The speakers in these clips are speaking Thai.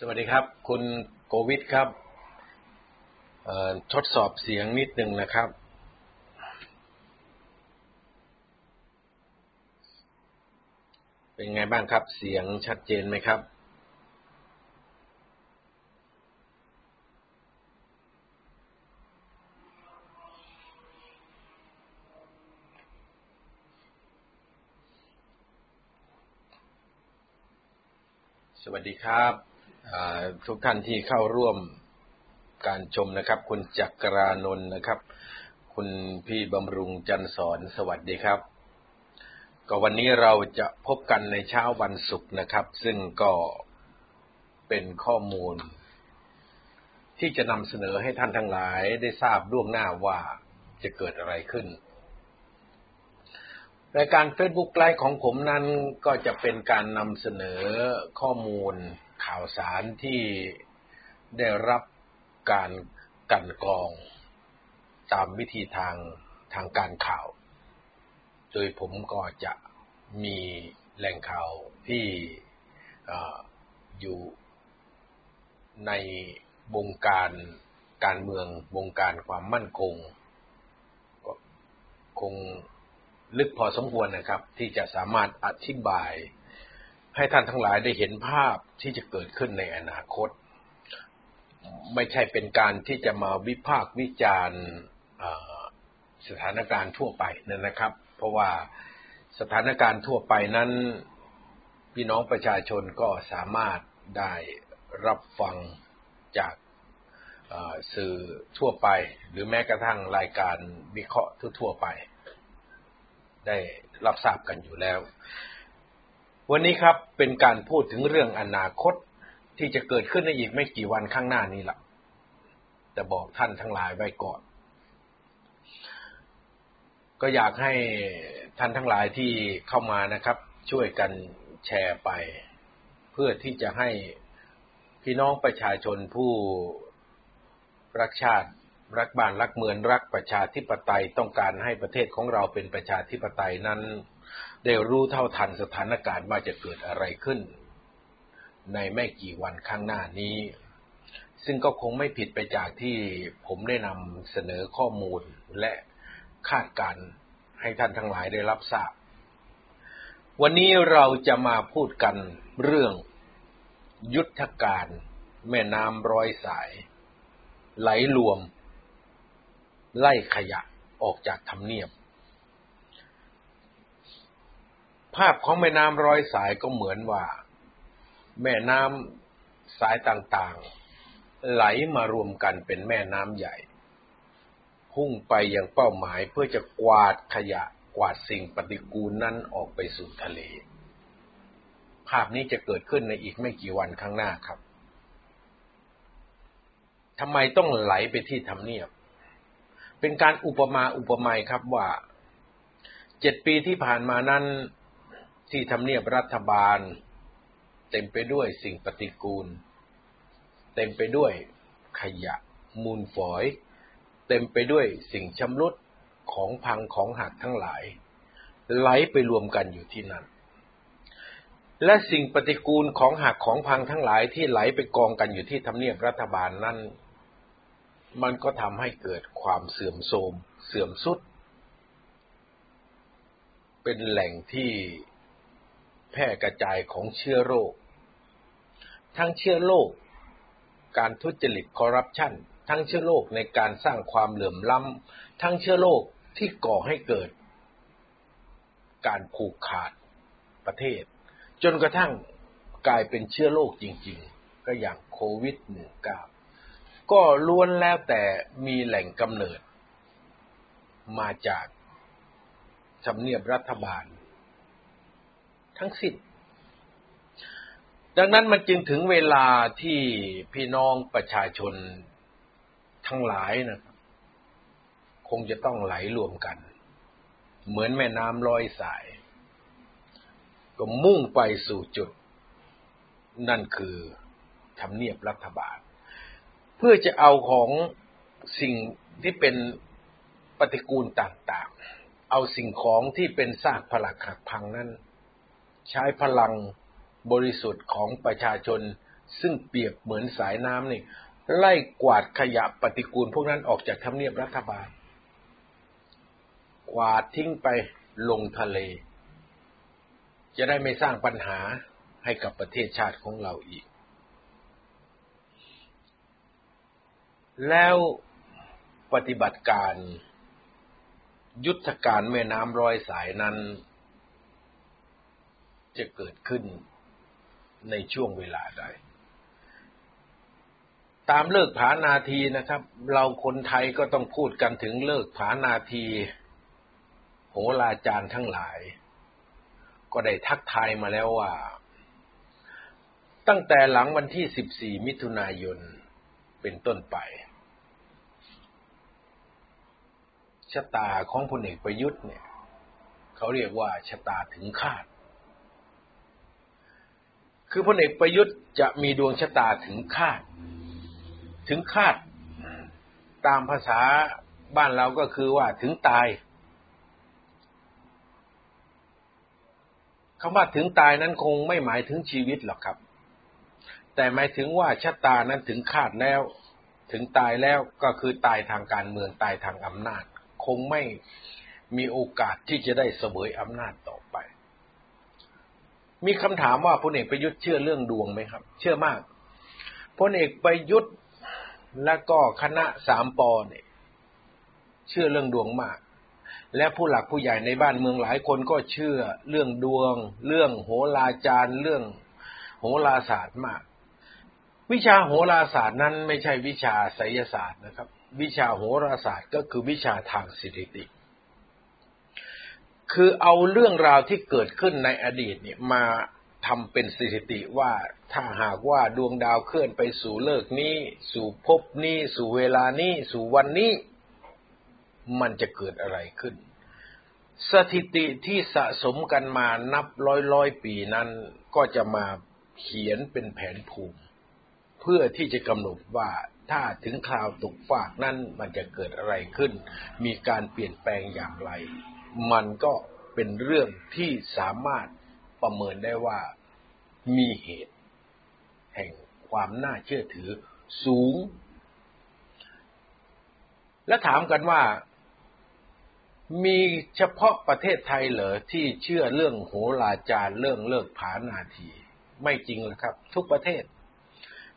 สวัสดีครับ คุณโกวิทครับทดสอบเสียงนิดหนึ่งนะครับ เป็นไงบ้างครับ เสียงชัดเจนไหมครับ สวัสดีครับ ทุกท่านที่เข้าร่วมการชมนะครับ คุณจักรานนท์นะครับ คุณพี่บำรุงจันสอนสวัสดีครับ ก็วันนี้เราจะพบกันในเช้าวันศุกร์นะครับ ซึ่งก็เป็นข้อมูล ที่จะนำเสนอให้ท่านทั้งหลายได้ทราบล่วงหน้าว่าจะเกิดอะไรขึ้นรายการ Facebook ไลฟ์ของผมนั้นก็จะเป็นการนำเสนอข้อมูล ข่าวสารที่ได้รับการกันกรองตามวิธีทางทางการข่าว โดยผมก็จะมีแหล่งข่าวที่ออยู่ในวงการการเมืองวงการความมั่นคงก็คงลึกพอสมควรนะครับ ที่จะสามารถอธิบาย ให้ท่านทั้งหลายได้เห็นภาพที่จะเกิดขึ้นในอนาคต ไม่ใช่เป็นการที่จะมาวิพากษ์วิจารณ์สถานการณ์ทั่วไปนั่นนะครับ เพราะว่าสถานการณ์ทั่วไปนั้นพี่น้องประชาชนก็สามารถได้รับฟังจากสื่อทั่วไป หรือแม้กระทั่งรายการวิเคราะห์ทั่วไป ได้รับทราบกันอยู่แล้ว วันนี้ครับเป็นการพูดถึงเรื่องอนาคตที่จะเกิดขึ้นในอีกไม่กี่วันข้างหน้านี้ละแต่บอกท่านทั้งหลายไว้ก่อน ก็อยากให้ท่านทั้งหลายที่เข้ามานะครับ ช่วยกันแชร์ไป เพื่อที่จะให้พี่น้องประชาชนผู้รักชาติรักบ้านรักเมืองรักประชาธิปไตยต้องการให้ประเทศของเราเป็นประชาธิปไตยนั้น ได้รู้เท่าทันสถานการณ์ว่าจะเกิดอะไรขึ้น ในไม่กี่วันข้างหน้านี้ ซึ่งก็คงไม่ผิดไปจากที่ผมได้นำเสนอข้อมูลและคาดการให้ท่านทั้งหลายได้รับทราบ วันนี้เราจะมาพูดกันเรื่องยุทธการแม่น้ำร้อยสาย ไหลรวม ไล่ขยะออกจากทำเนียบ ภาพของแม่น้ำร้อยสายก็เหมือนว่า แม่น้ำสายต่างๆ ไหลมารวมกันเป็นแม่น้ำใหญ่ พุ่งไปยังเป้าหมายเพื่อจะกวาดขยะกวาดสิ่งปฏิกูลนั้นออกไปสู่ทะเล ภาพนี้จะเกิดขึ้นในอีกไม่กี่วันข้างหน้าครับทำไมต้องไหลไปที่ทำเนียบ เป็นการอุปมาอุปไมยครับว่าเจ็ดปีที่ผ่านมานั้น ที่ทำเนียบรัฐบาล เต็มไปด้วยสิ่งปฏิกูล เต็มไปด้วยขยะมูลฝอย เต็มไปด้วยสิ่งชำรุดของพังของหักทั้งหลาย ไหลไปรวมกันอยู่ที่นั่น และสิ่งปฏิกูลของหักของพังทั้งหลายที่ไหลไปกองกันอยู่ที่ทำเนียบรัฐบาลนั้น มันก็ทำให้เกิดความเสื่อมโทรมเสื่อมสุด เป็นแหล่งที่ แพร่กระจายของเชื้อโรค ทั้งเชื้อโรคการทุจริตคอร์รัปชันทั้งเชื้อโรคในการสร้างความเหลื่อมล้ำทั้งเชื้อโรคที่ก่อให้เกิด การผูกขาดประเทศ จนกระทั่งกลายเป็นเชื้อโรคจริง ๆ ก็อย่างโควิด -19 ก็ล้วนแล้วแต่มีแหล่งกำเนิด มาจากสำเนียบรัฐบาล ทั้งสิ้น ดังนั้นมันจึงถึงเวลาที่พี่น้องประชาชนทั้งหลายนะคงจะต้องไหลรวมกัน เหมือนแม่น้ำลอยสาย ก็มุ่งไปสู่จุด นั่นคือทำเนียบรัฐบาล เพื่อจะเอาของสิ่งที่เป็นปฏิกูลต่างๆ เอาสิ่งของที่เป็นซากผลักหักพังนั้น ใช้พลังบริสุทธิ์ของประชาชน ซึ่งเปรียบเหมือนสายน้ำนี่ไล่กวาดขยะปฏิกูลพวกนั้นออกจากทำเนียบรัฐบาล กวาดทิ้งไปลงทะเล จะได้ไม่สร้างปัญหาให้กับประเทศชาติของเราอีก แล้วปฏิบัติการยุทธการแม่น้ำร้อยสายนั้น จะเกิดขึ้นในช่วงเวลาใด ตามเลิกผานาทีนะครับ เราคนไทยก็ต้องพูดกันถึงเลิกผานาทีโหราจารย์ทั้งหลาย ก็ได้ทักทายมาแล้วว่า ตั้งแต่หลังวันที่ 14 มิถุนายนเป็นต้นไปชะตาของพลเอกประยุทธ์เนี่ย เขาเรียกว่าชะตาถึงคาด คือพลเอกประยุทธ์จะมีดวงชะตาถึงคาด ถึงคาดตามภาษาบ้านเราก็คือว่าถึงตายคำว่าถึงตายนั้นคงไม่หมายถึงชีวิตหรอกครับ แต่หมายถึงว่าชะตานั้นถึงคาดแล้ว ถึงตายแล้วก็คือตายทางการเมืองตายทางอำนาจ คงไม่มีโอกาสที่จะได้เสวยอำนาจต่อไป มีคำถามว่าพลเอกประยุทธ์เชื่อเรื่องดวงไหมครับ เชื่อมากพลเอกประยุทธ์และก็คณะสามปอเนี่ย เชื่อเรื่องดวงมาก และผู้หลักผู้ใหญ่ในบ้านเมืองหลายคนก็เชื่อเรื่องดวง เรื่องโหราจารย์ เรื่องโหราศาสตร์มาก วิชาโหราศาสตร์นั้นไม่ใช่วิชาไสยศาสตร์นะครับ วิชาโหราศาสตร์ก็คือวิชาทางสถิติ คือเอาเรื่องราวที่เกิดขึ้นในอดีตเนี่ยมาทำเป็นสถิติว่าถ้าหากว่าดวงดาวเคลื่อนไปสู่เลิกนี้ สู่ภพนี้ สู่เวลานี้ สู่วันนี้ มันจะเกิดอะไรขึ้น สถิติที่สะสมกันมานับร้อยร้อยปีนั้นก็จะมาเขียนเป็นแผนภูมิ เพื่อที่จะกำหนดว่าถ้าถึงคราวตกฟากนั้นมันจะเกิดอะไรขึ้น มีการเปลี่ยนแปลงอย่างไร มันก็เป็นเรื่องที่สามารถประเมินได้ว่ามีเหตุ แห่งความน่าเชื่อถือสูง และถามกันว่า มีเฉพาะประเทศไทยเหรอที่เชื่อเรื่องโหราจาร์เรื่องเลิกผานาที ไม่จริงนะครับ ทุกประเทศ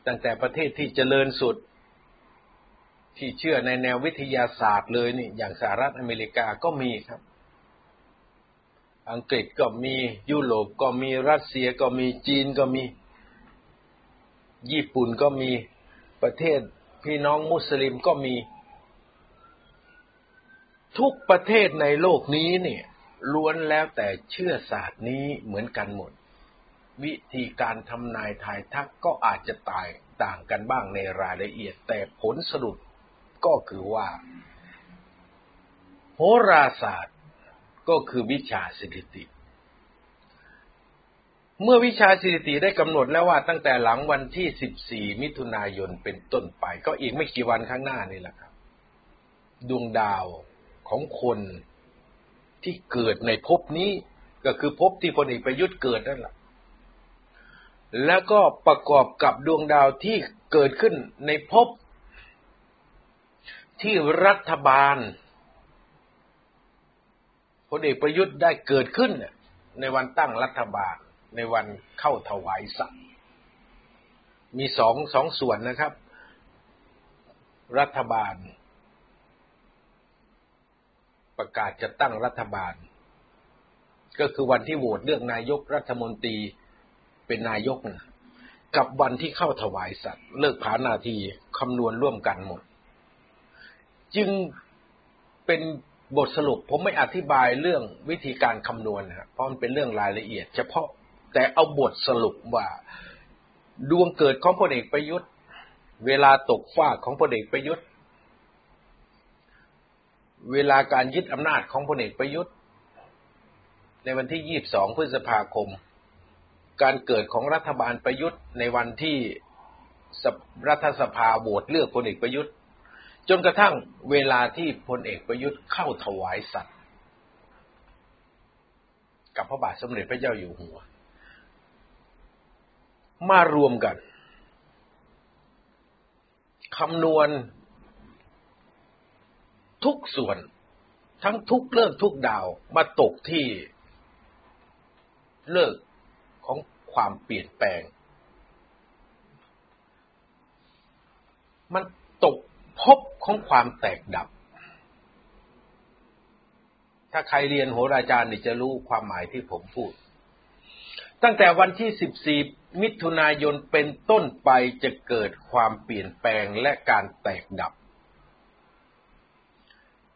ตั้งแต่ประเทศที่เจริญสุด ที่เชื่อในแนววิทยาศาสตร์เลยนี่อย่างสหรัฐอเมริกาก็มีครับ อังกฤษก็มียุโรปก็มีรัสเซียก็มีจีนก็มี ญี่ปุ่นก็มีประเทศพี่น้องมุสลิมก็มี ทุกประเทศในโลกนี้เนี่ยล้วนแล้วแต่เชื่อศาสตร์นี้เหมือนกันหมด วิธีการทำนายทายทักก็อาจจะตายต่างกันบ้างในรายละเอียด แต่ผลสรุปก็คือว่า โหราศาสตร์ ก็คือวิชาสถิติ เมื่อวิชาสถิติได้กำหนดแล้วว่าตั้งแต่หลังวันที่ 14 มิถุนายนเป็นต้นไป ก็อีกไม่กี่วันข้างหน้านี่แหละครับ ดวงดาวของคนที่เกิดในภพนี้ก็คือภพที่พลเอกประยุทธ์เกิดนั่นแหละ แล้วก็ประกอบกับดวงดาวที่เกิดขึ้นในภพที่รัฐบาล พลเอกประยุทธ์ได้เกิดขึ้นในวันตั้งรัฐบาล ในวันเข้าถวายสัตว์มีสองสองส่วนนะครับ รัฐบาล ประกาศจะตั้งรัฐบาล ก็คือวันที่โหวตเลือกนายกรัฐมนตรีเป็นนายกนะกับวันที่เข้าถวายสัตว์ เลิกผานาทีคำนวณร่วมกันหมด จึงเป็น บทสรุปผมไม่อธิบายเรื่องวิธีการคำนวณนะเพราะมันเป็นเรื่องรายละเอียด เฉพาะแต่เอาบทสรุปว่า ดวงเกิดของพลเอกประยุทธ์ เวลาตกฟากของพลเอกประยุทธ์ เวลาการยึดอำนาจของพลเอกประยุทธ์ ในวันที่ 22 พฤษภาคม การเกิดของรัฐบาลประยุทธ์ในวันที่รัฐสภาโหวตเลือกพลเอกประยุทธ์ จนกระทั่งเวลาที่พลเอกประยุทธ์เข้าถวายสัตว์ กับพระบาทสมเด็จพระเจ้าอยู่หัว มารวมกันคำนวณ ทุกส่วนทั้งทุกเลิกทุกดาวมาตกที่เลิกของความเปลี่ยนแปลง มันตก พบของความแตกดับ ถ้าใครเรียนโหราจารย์นี่จะรู้ความหมายที่ผมพูด ตั้งแต่วันที่ 14 มิถุนายนเป็นต้นไปจะเกิดความเปลี่ยนแปลงและการแตกดับ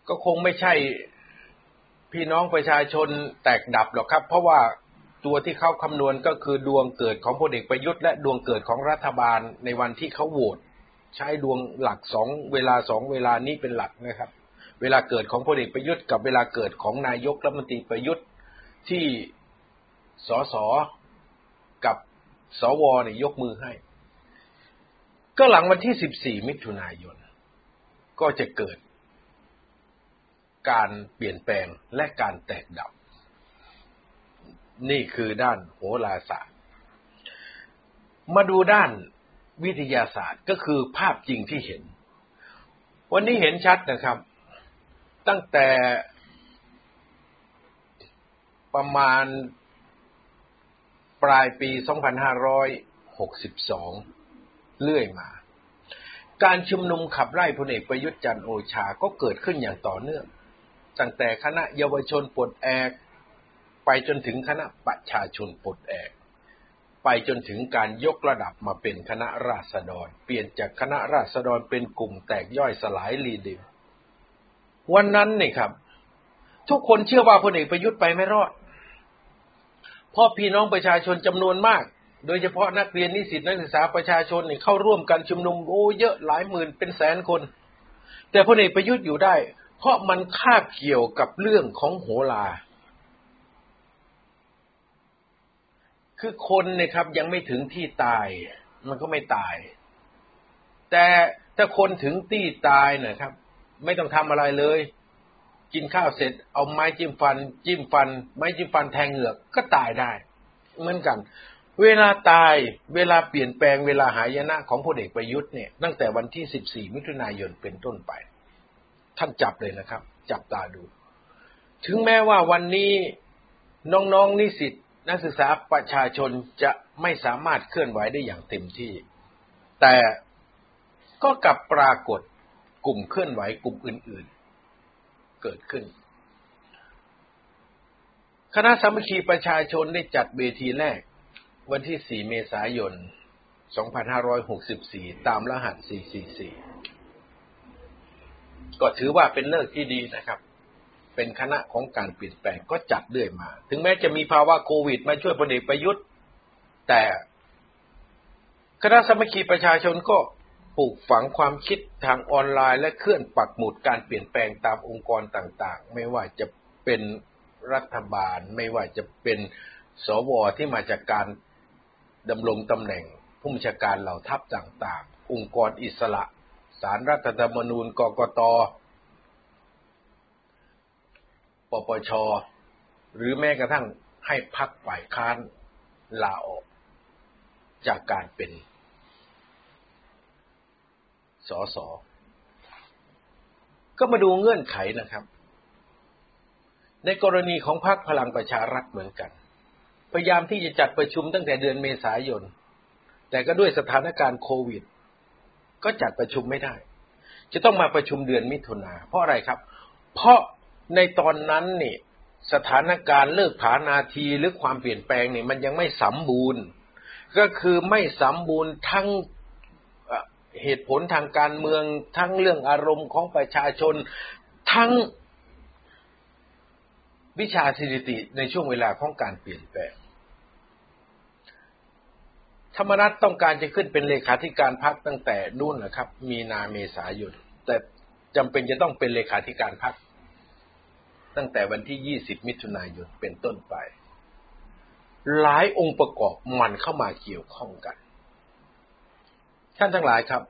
ก็คงไม่ใช่พี่น้องประชาชนแตกดับหรอกครับ เพราะว่าตัวที่เขาคำนวณก็คือดวงเกิดของพลเอกประยุทธ์และดวงเกิดของรัฐบาลในวันที่เขาโหวต ใช้ดวงหลักสองเวลาสองเวลานี้เป็นหลักนะครับ เวลาเกิดของพลเอกประยุทธ์กับเวลาเกิดของนายกรัฐมนตรีประยุทธ์ที่สสกับสวเนี่ยยกมือให้ ก็หลังวันที่14มิถุนายน ก็จะเกิดการเปลี่ยนแปลงและการแตกดับ นี่คือด้านโหราศาสตร์ มาดูด้าน วิทยาศาสตร์ก็คือภาพจริงที่เห็น วันนี้เห็นชัดนะครับ ตั้งแต่ประมาณปลายปี 2562 เรื่อยมา การชุมนุมขับไล่พลเอกประยุทธ์จันโอชาก็เกิดขึ้นอย่างต่อเนื่อง ตั้งแต่คณะเยาวชนปลดแอก ไปจนถึงคณะประชาชนปลดแอก ไปจนถึงการยกระดับมาเป็นคณะราษฎร เปลี่ยนจากคณะราษฎรเป็นกลุ่มแตกย่อยสลายลีดิมวันนั้นนี่ครับ ทุกคนเชื่อว่าพลเอกประยุทธ์ไปไม่รอดเพราะพี่น้องประชาชนจำนวนมาก โดยเฉพาะนักเรียนนิสิตนักศึกษาประชาชนนี่เข้าร่วมกันชุมนุมโอ้เยอะหลายหมื่นเป็นแสนคน แต่พลเอกประยุทธ์อยู่ได้ เพราะมันคาบเกี่ยวกับเรื่องของโหรา คือคนเนี่ยครับ ยังไม่ถึงที่ตาย มันก็ไม่ตาย แต่ถ้าคนถึงที่ตายนะครับ ไม่ต้องทำอะไรเลย กินข้าวเสร็จ เอาไม้จิ้มฟัน จิ้มฟัน ไม้จิ้มฟันแทงเหงือกก็ตายได้ เหมือนกัน เวลาตายเวลาเปลี่ยนแปลงเวลาหายนะของพลเอกประยุทธ์เนี่ยตั้งแต่วันที่ 14 มิถุนายนเป็นต้นไป ท่านจับเลยนะครับ จับตาดู ถึงแม้ว่าวันนี้น้องๆนิสิต นักศึกษาประชาชนจะไม่สามารถเคลื่อนไหวได้อย่างเต็มที่ แต่ก็กลับปรากฏกลุ่มเคลื่อนไหวกลุ่มอื่น ๆ เกิดขึ้น คณะสามัคคีประชาชนได้จัดเวทีแรก วันที่ 4 เมษายน 2564 ตามรหัส 444 ก็ถือว่าเป็นเลิกที่ดีนะครับ เป็นคณะของการเปลี่ยนแปลงก็จัดเรื่อยมา ถึงแม้จะมีภาวะโควิด มาช่วยพลเอกประยุทธ์ แต่คณะสมัคคีประชาชนก็ปลูกฝังความคิดทางออนไลน์ และเคลื่อนปักหมุดการเปลี่ยนแปลงตามองค์กรต่างๆ ไม่ว่าจะเป็นรัฐบาล ไม่ว่าจะเป็นสวที่มาจากการดำรงตำแหน่งผู้บัญชาการเหล่าทัพต่างๆ องค์กรอิสระ สารรัฐธรรมนูญกกต ปปช หรือแม้กระทั่งให้พักฝ่ายค้านลาออก จากการเป็นสอสอก็มาดูเงื่อนไขนะครับ ในกรณีของพรรคพลังประชารัฐเหมือนกัน พยายามที่จะจัดประชุมตั้งแต่เดือนเมษายน แต่ก็ด้วยสถานการณ์โควิด ก็จัดประชุมไม่ได้ จะต้องมาประชุมเดือนมิถุนาเพราะอะไรครับ เพราะ ในตอนนั้นนี่สถานการณ์เลิกผานาทีหรือความเปลี่ยนแปลงนี่มันยังไม่สมบูรณ์ ก็คือไม่สมบูรณ์ทั้งเหตุผลทางการเมืองทั้งเรื่องอารมณ์ของประชาชน ทั้งวิชาสถิติในช่วงเวลาของการเปลี่ยนแปลง ธรรมนัตต้องการจะขึ้นเป็นเลขาธิการพรรคตั้งแต่นู่นนะครับ มีนาเมษายนแต่จำเป็นจะต้องเป็นเลขาธิการพรรค ตั้งแต่วันที่ 20 มิถุนายนเป็นต้นไป หลายองค์ประกอบมันเข้ามาเกี่ยวข้องกันท่านทั้งหลายครับ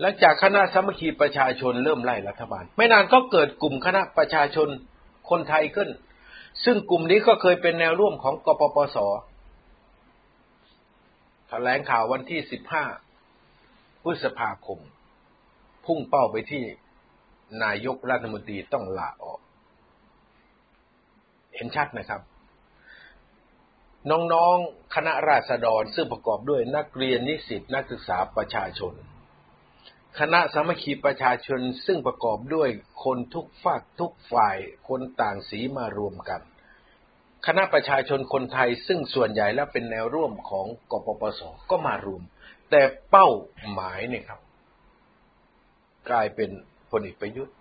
หลังจากคณะสมัคคีประชาชนเริ่มไล่รัฐบาล ไม่นานก็เกิดกลุ่มคณะประชาชนคนไทยขึ้น ซึ่งกลุ่มนี้ก็เคยเป็นแนวร่วมของกปปสแถลงข่าววันที่ 15 พฤษภาคม พุ่งเป้าไปที่ นายกรัฐมนตรีต้องลาออก เห็นชัดนะครับ น้องๆ คณะราษฎรซึ่งประกอบด้วยนักเรียนนิสิตนักศึกษาประชาชน คณะสามัคคีประชาชนซึ่งประกอบด้วยคนทุกฝากทุกฝ่ายคนต่างสีมารวมกัน คณะประชาชนคนไทยซึ่งส่วนใหญ่และเป็นแนวร่วมของกปปสก็มารวม แต่เป้าหมายเนี่ยครับกลายเป็น ลเอกประยุทธ์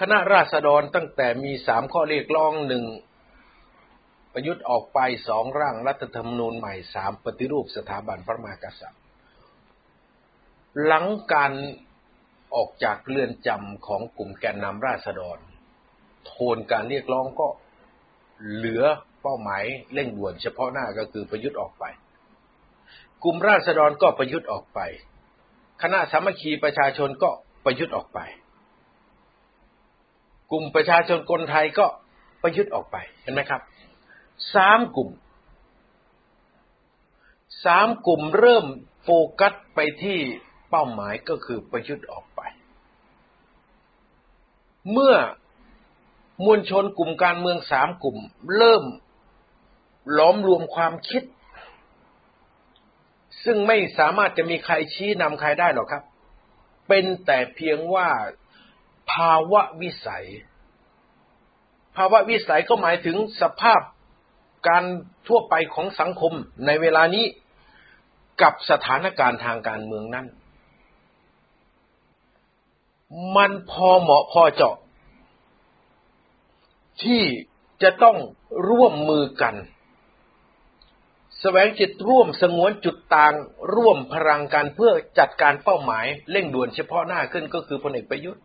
คณะราษฎรตั้งแต่มีสามข้อเรียกร้องหนึ่งประยุทธ์ออกไปสองร่างรัฐธรรมนูญใหม่สามปฏิรูปสถาบันพระมหากษัตริย์ หลังการออกจากเรือนจำของกลุ่มแกนนำราษฎร โทนการเรียกร้องก็เหลือเป้าหมายเร่งด่วนเฉพาะหน้าก็คือประยุทธ์ออกไป กลุ่มราษฎรก็ประยุทธ์ออกไป คณะสามัคคีประชาชนก็ประยุทธ์ออกไป กลุ่มประชาชนคนไทยก็ประยุทธ์ออกไปเห็นไหมครับสามกลุ่มสามกลุ่มเริ่มโฟกัสไปที่เป้าหมายก็คือประยุทธ์ออกไป เมื่อมวลชนกลุ่มการเมืองสามกลุ่ม เริ่มล้อมรวมความคิด ซึ่งไม่สามารถจะมีใครชี้นำใครได้หรอกครับ เป็นแต่เพียงว่าภาวะวิสัย ภาวะวิสัยก็หมายถึงสภาพการทั่วไปของสังคมในเวลานี้กับสถานการณ์ทางการเมืองนั้น มันพอเหมาะพอเจาะ ที่จะต้องร่วมมือกัน แสวงจิตร่วมสงวนจุดต่างร่วมพลังกันเพื่อจัดการเป้าหมายเร่งด่วนเฉพาะหน้าขึ้นก็คือพลเอกประยุทธ์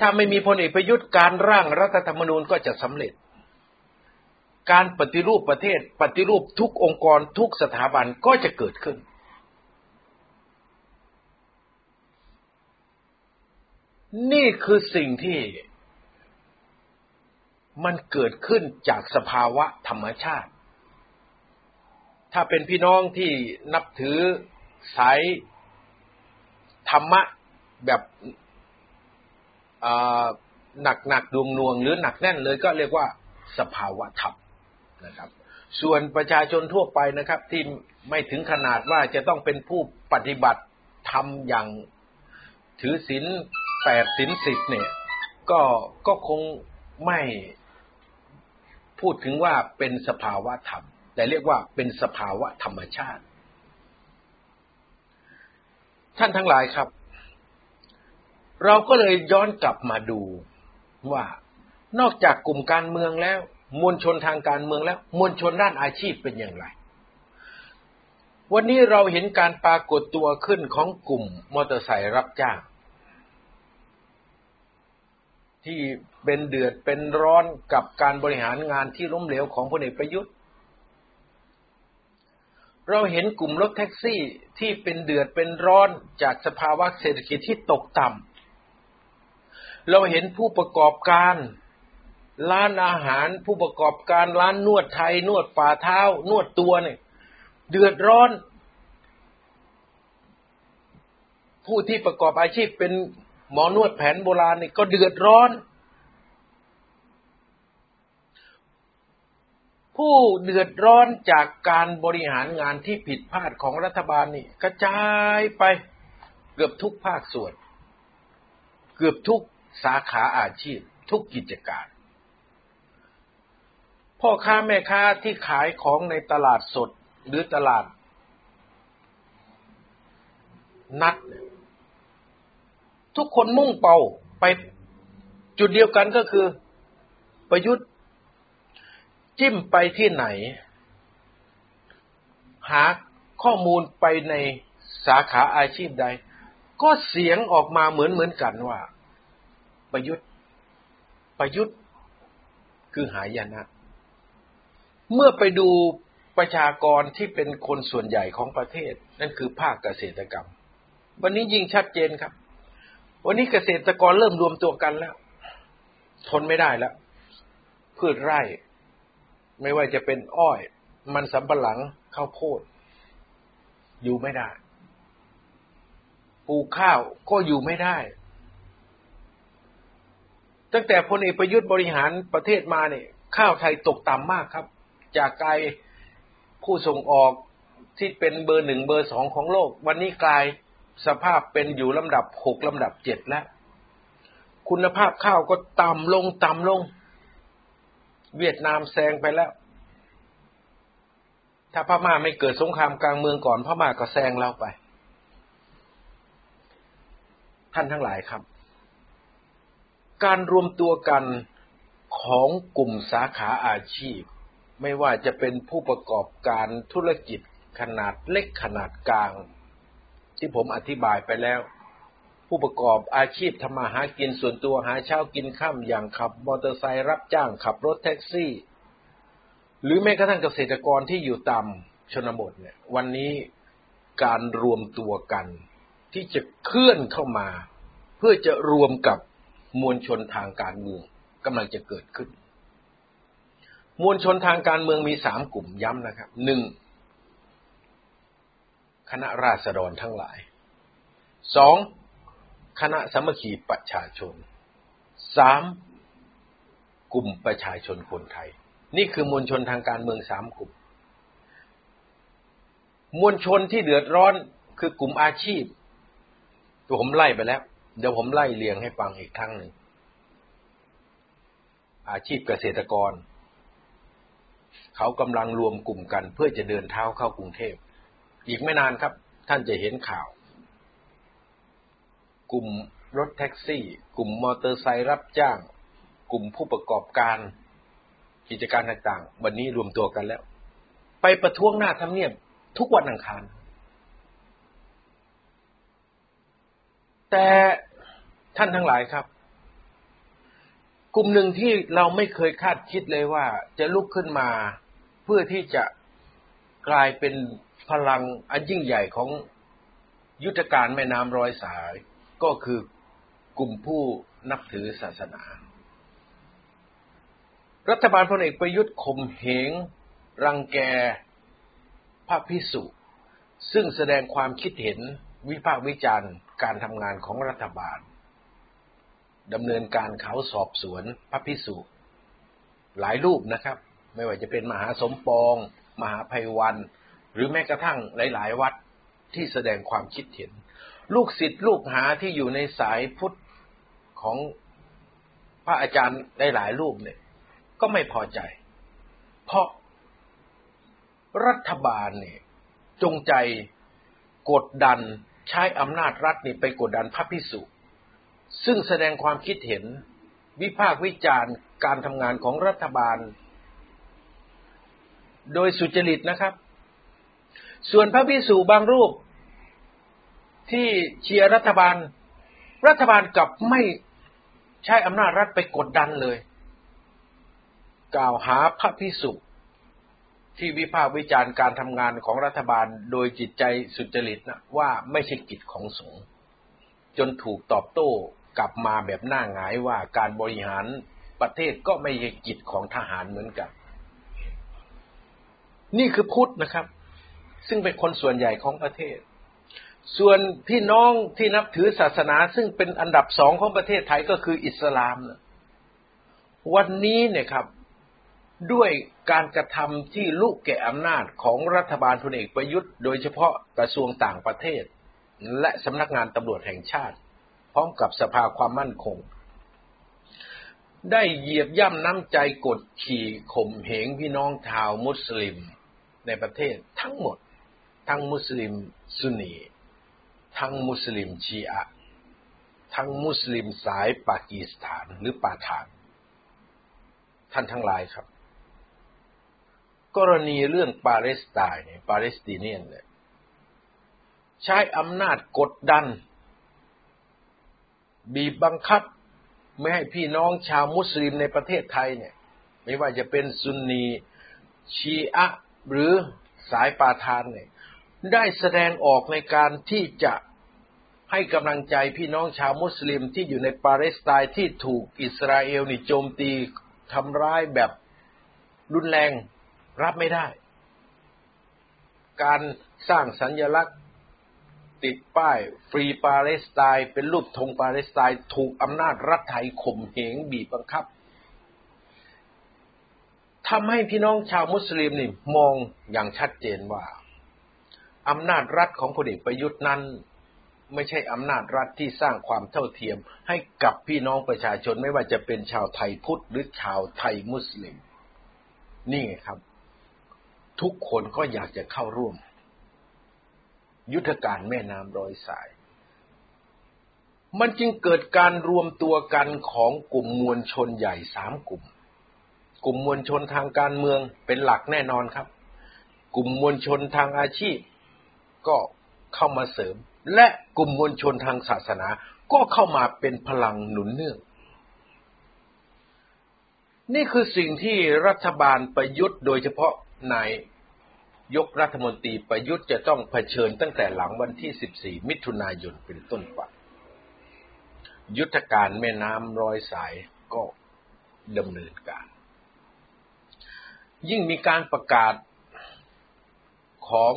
ถ้าไม่มีพลเอกประยุทธ์การร่างรัฐธรรมนูญก็จะสำเร็จ การปฏิรูปประเทศปฏิรูปทุกองค์กรทุกสถาบันก็จะเกิดขึ้น นี่คือสิ่งที่มันเกิดขึ้นจากสภาวะธรรมชาติ ถ้าเป็นพี่น้องที่นับถือสายธรรมะแบบหนักหนักดวงนวงหรือหนักแน่นเลยก็เรียกว่าสภาวะธรรมนะครับ ส่วนประชาชนทั่วไปนะครับ ที่ไม่ถึงขนาดว่าจะต้องเป็นผู้ปฏิบัติทำอย่างถือศีลแปดศีลสิบเนี่ย ก็ก็คงไม่พูดถึงว่าเป็นสภาวะธรรม แต่เรียกว่าเป็นสภาวะธรรมชาติ ท่านทั้งหลายครับ เราก็เลยย้อนกลับมาดูว่านอกจากกลุ่มการเมืองแล้ว มวลชนทางการเมืองแล้ว มวลชนด้านอาชีพเป็นอย่างไร วันนี้เราเห็นการปรากฏตัวขึ้นของกลุ่มมอเตอร์ไซค์รับจ้าง ที่เป็นเดือดเป็นร้อนกับการบริหารงานที่ล้มเหลวของพลเอกประยุทธ์ เราเห็นกลุ่มรถแท็กซี่ที่เป็นเดือดเป็นร้อนจากสภาวะเศรษฐกิจที่ตกต่ำ เราเห็นผู้ประกอบการ ร้านอาหารผู้ประกอบการร้านนวดไทย นวดฝ่าเท้า นวดตัวเนี่ย เดือดร้อน ผู้ที่ประกอบอาชีพเป็นหมอนวดแผนโบราณนี่ก็เดือดร้อน ผู้เดือดร้อนจากการบริหารงานที่ผิดพลาดของรัฐบาลนี่กระจายไปเกือบทุกภาคส่วน เกือบทุกสาขาอาชีพ ทุกกิจการ พ่อค้าแม่ค้าที่ขายของในตลาดสดหรือตลาด นัด ทุกคนมุ่งเป้าไปจุดเดียวกันก็คือ ประยุทธ์ จิ้มไปที่ไหน หาข้อมูลไปในสาขาอาชีพใด ก็เสียงออกมาเหมือนเหมือนกันว่า ประยุทธ์ ประยุทธ์คือหายนะ เมื่อไปดูประชากรที่เป็นคนส่วนใหญ่ของประเทศ นั่นคือภาคเกษตรกรรม วันนี้ยิ่งชัดเจนครับ วันนี้เกษตรกรเริ่มรวมตัวกันแล้ว ทนไม่ได้แล้ว พืชไร่ ไม่ว่าจะเป็นอ้อย มันสำปะหลังข้าวโพด อยู่ไม่ได้ปลูกข้าวก็อยู่ไม่ได้ ตั้งแต่พลเอกประยุทธ์บริหารประเทศมาเนี่ย ข้าวไทยตกต่ำมากครับ จากไกลผู้ส่งออกที่เป็นเบอร์หนึ่งเบอร์สองของโลก วันนี้กลายสภาพเป็นอยู่ลำดับหกลำดับเจ็ดแล้ว คุณภาพข้าวก็ต่ำลงต่ำลง เวียดนามแซงไปแล้ว ถ้าพม่าไม่เกิดสงครามกลางเมืองก่อนพม่าก็แซงเราไป ท่านทั้งหลายครับ การรวมตัวกันของกลุ่มสาขาอาชีพ ไม่ว่าจะเป็นผู้ประกอบการธุรกิจขนาดเล็กขนาดกลาง ที่ผมอธิบายไปแล้ว ผู้ประกอบอาชีพทำมาหากินส่วนตัวหาเช้ากินข้ามอย่างขับมอเตอร์ไซค์รับจ้างขับรถแท็กซี่ หรือแม้กระทั่งเกษตรกรที่อยู่ตามชนบทเนี่ย วันนี้การรวมตัวกัน ที่จะเคลื่อนเข้ามา เพื่อจะรวมกับมวลชนทางการเมืองกำลังจะเกิดขึ้น มวลชนทางการเมืองมีสามกลุ่มย้ำนะครับหนึ่งคณะราษฎรทั้งหลายสอง คณะสมัคคีประชาชนสามกลุ่มประชาชนคนไทย นี่คือมวลชนทางการเมืองสามกลุ่ม มวลชนที่เดือดร้อนคือกลุ่มอาชีพตัวผมไล่ไปแล้ว เดี๋ยวผมไล่เรียงให้ฟังอีกครั้งหนึ่งอาชีพเกษตรกร เขากำลังรวมกลุ่มกันเพื่อจะเดินเท้าเข้ากรุงเทพ อีกไม่นานครับ ท่านจะเห็นข่าว กลุ่มรถแท็กซี่ กลุ่มมอเตอร์ไซค์รับจ้าง กลุ่มผู้ประกอบการ กิจการต่างๆ วันนี้รวมตัวกันแล้ว ไปประท้วงหน้าทำเนียบทุกวันอังคาร แต่ท่านทั้งหลายครับ กลุ่มหนึ่งที่เราไม่เคยคาดคิดเลยว่า จะลุกขึ้นมาเพื่อที่จะกลายเป็นพลังอันยิ่งใหญ่ของยุทธการแม่น้ำร้อยสาย ก็คือกลุ่มผู้นับถือศาสนา รัฐบาลพลเอกประยุทธ์ข่มเหง รังแกพระพิสุซึ่งแสดงความคิดเห็นวิพากษ์วิจารณ์การทำงานของรัฐบาลดำเนินการเขาสอบสวนพระพิสุหลายรูปนะครับ ไม่ว่าจะเป็นมหาสมปอง มหาภัยวัน หรือแม้กระทั่งหลาย ๆ วัดที่แสดงความคิดเห็น ลูกศิษย์ลูกหาที่อยู่ในสายพุทธของพระอาจารย์หลายๆรูปเนี่ย ก็ไม่พอใจ เพราะรัฐบาลเนี่ย จงใจกดดันใช้อำนาจรัฐนี่ไปกดดันพระพิสุซึ่งแสดงความคิดเห็น วิพากษ์วิจารณ์การทำงานของรัฐบาล โดยสุจริตนะครับ ส่วนพระพิสุบางรูป ที่เชียร์รัฐบาล รัฐบาลกลับไม่ใช้อำนาจรัฐไปกดดันเลย กล่าวหาพระพิสุที่วิพากษ์วิจารณ์การทำงานของรัฐบาลโดยจิตใจสุจริตนะว่าไม่ใช่กิจของสงฆ์จนถูกตอบโต้กลับมาแบบหน้าหงายว่าการบริหารประเทศก็ไม่ใช่กิจของทหารเหมือนกัน นี่คือพุทธนะครับ ซึ่งเป็นคนส่วนใหญ่ของประเทศ ส่วนพี่น้องที่นับถือศาสนาซึ่งเป็นอันดับสองของประเทศไทยก็คืออิสลามนะวันนี้เนี่ยครับด้วยการกระทำที่ลุกแก่อำนาจของรัฐบาลพลเอกประยุทธ์ โดยเฉพาะกระทรวงต่างประเทศ และสำนักงานตำรวจแห่งชาติ พร้อมกับสภาความมั่นคง ได้เหยียบย่ำน้ำใจกดขี่ข่มเหงพี่น้องชาวมุสลิมในประเทศทั้งหมด ทั้งมุสลิมซุนี ทั้งมุสลิมชีอะ ทั้งมุสลิมสายปากีสถานหรือปาฐาน ท่านทั้งหลายครับ กรณีเรื่องปาเลสไตน์เนี่ยปาเลสไตเนียนเนี่ยใช้อำนาจกดดัน บีบบังคับไม่ให้พี่น้องชาวมุสลิมในประเทศไทยเนี่ย ไม่ว่าจะเป็นซุนนีชีอะหรือสายปาทานเนี่ย ได้แสดงออกในการที่จะให้กำลังใจพี่น้องชาวมุสลิมที่อยู่ในปาเลสไตน์ที่ถูกอิสราเอลนี่โจมตีทำร้ายแบบรุนแรงรับไม่ได้ การสร้างสัญลักษณ์ติดป้ายฟรีปาเลสไตน์เป็นรูปธงปาเลสไตน์ถูกอำนาจรัฐไทยข่มเหงบีบบังคับทำให้พี่น้องชาวมุสลิมนี่มองอย่างชัดเจนว่า อำนาจรัฐของพลเอกประยุทธ์นั้น ไม่ใช่อำนาจรัฐที่สร้างความเท่าเทียม ให้กับพี่น้องประชาชนไม่ว่าจะเป็นชาวไทยพุทธหรือชาวไทยมุสลิม นี่ครับ ทุกคนก็อยากจะเข้าร่วม ยุทธการแม่น้ำร้อยสาย มันจึงเกิดการรวมตัวกันของกลุ่มมวลชนใหญ่สามกลุ่ม กลุ่มมวลชนทางการเมืองเป็นหลักแน่นอนครับ กลุ่มมวลชนทางอาชีพ ก็เข้ามาเสริม และกลุ่มมวลชนทางศาสนาก็เข้ามาเป็นพลังหนุนเนื่อง นี่คือสิ่งที่รัฐบาลประยุทธ์โดยเฉพาะนายยกรัฐมนตรีประยุทธ์จะต้องเผชิญตั้งแต่หลังวันที่ 14 มิถุนายนเป็นต้นไป ยุทธการแม่น้ำร้อยสายก็ดำเนินการ ยิ่งมีการประกาศของ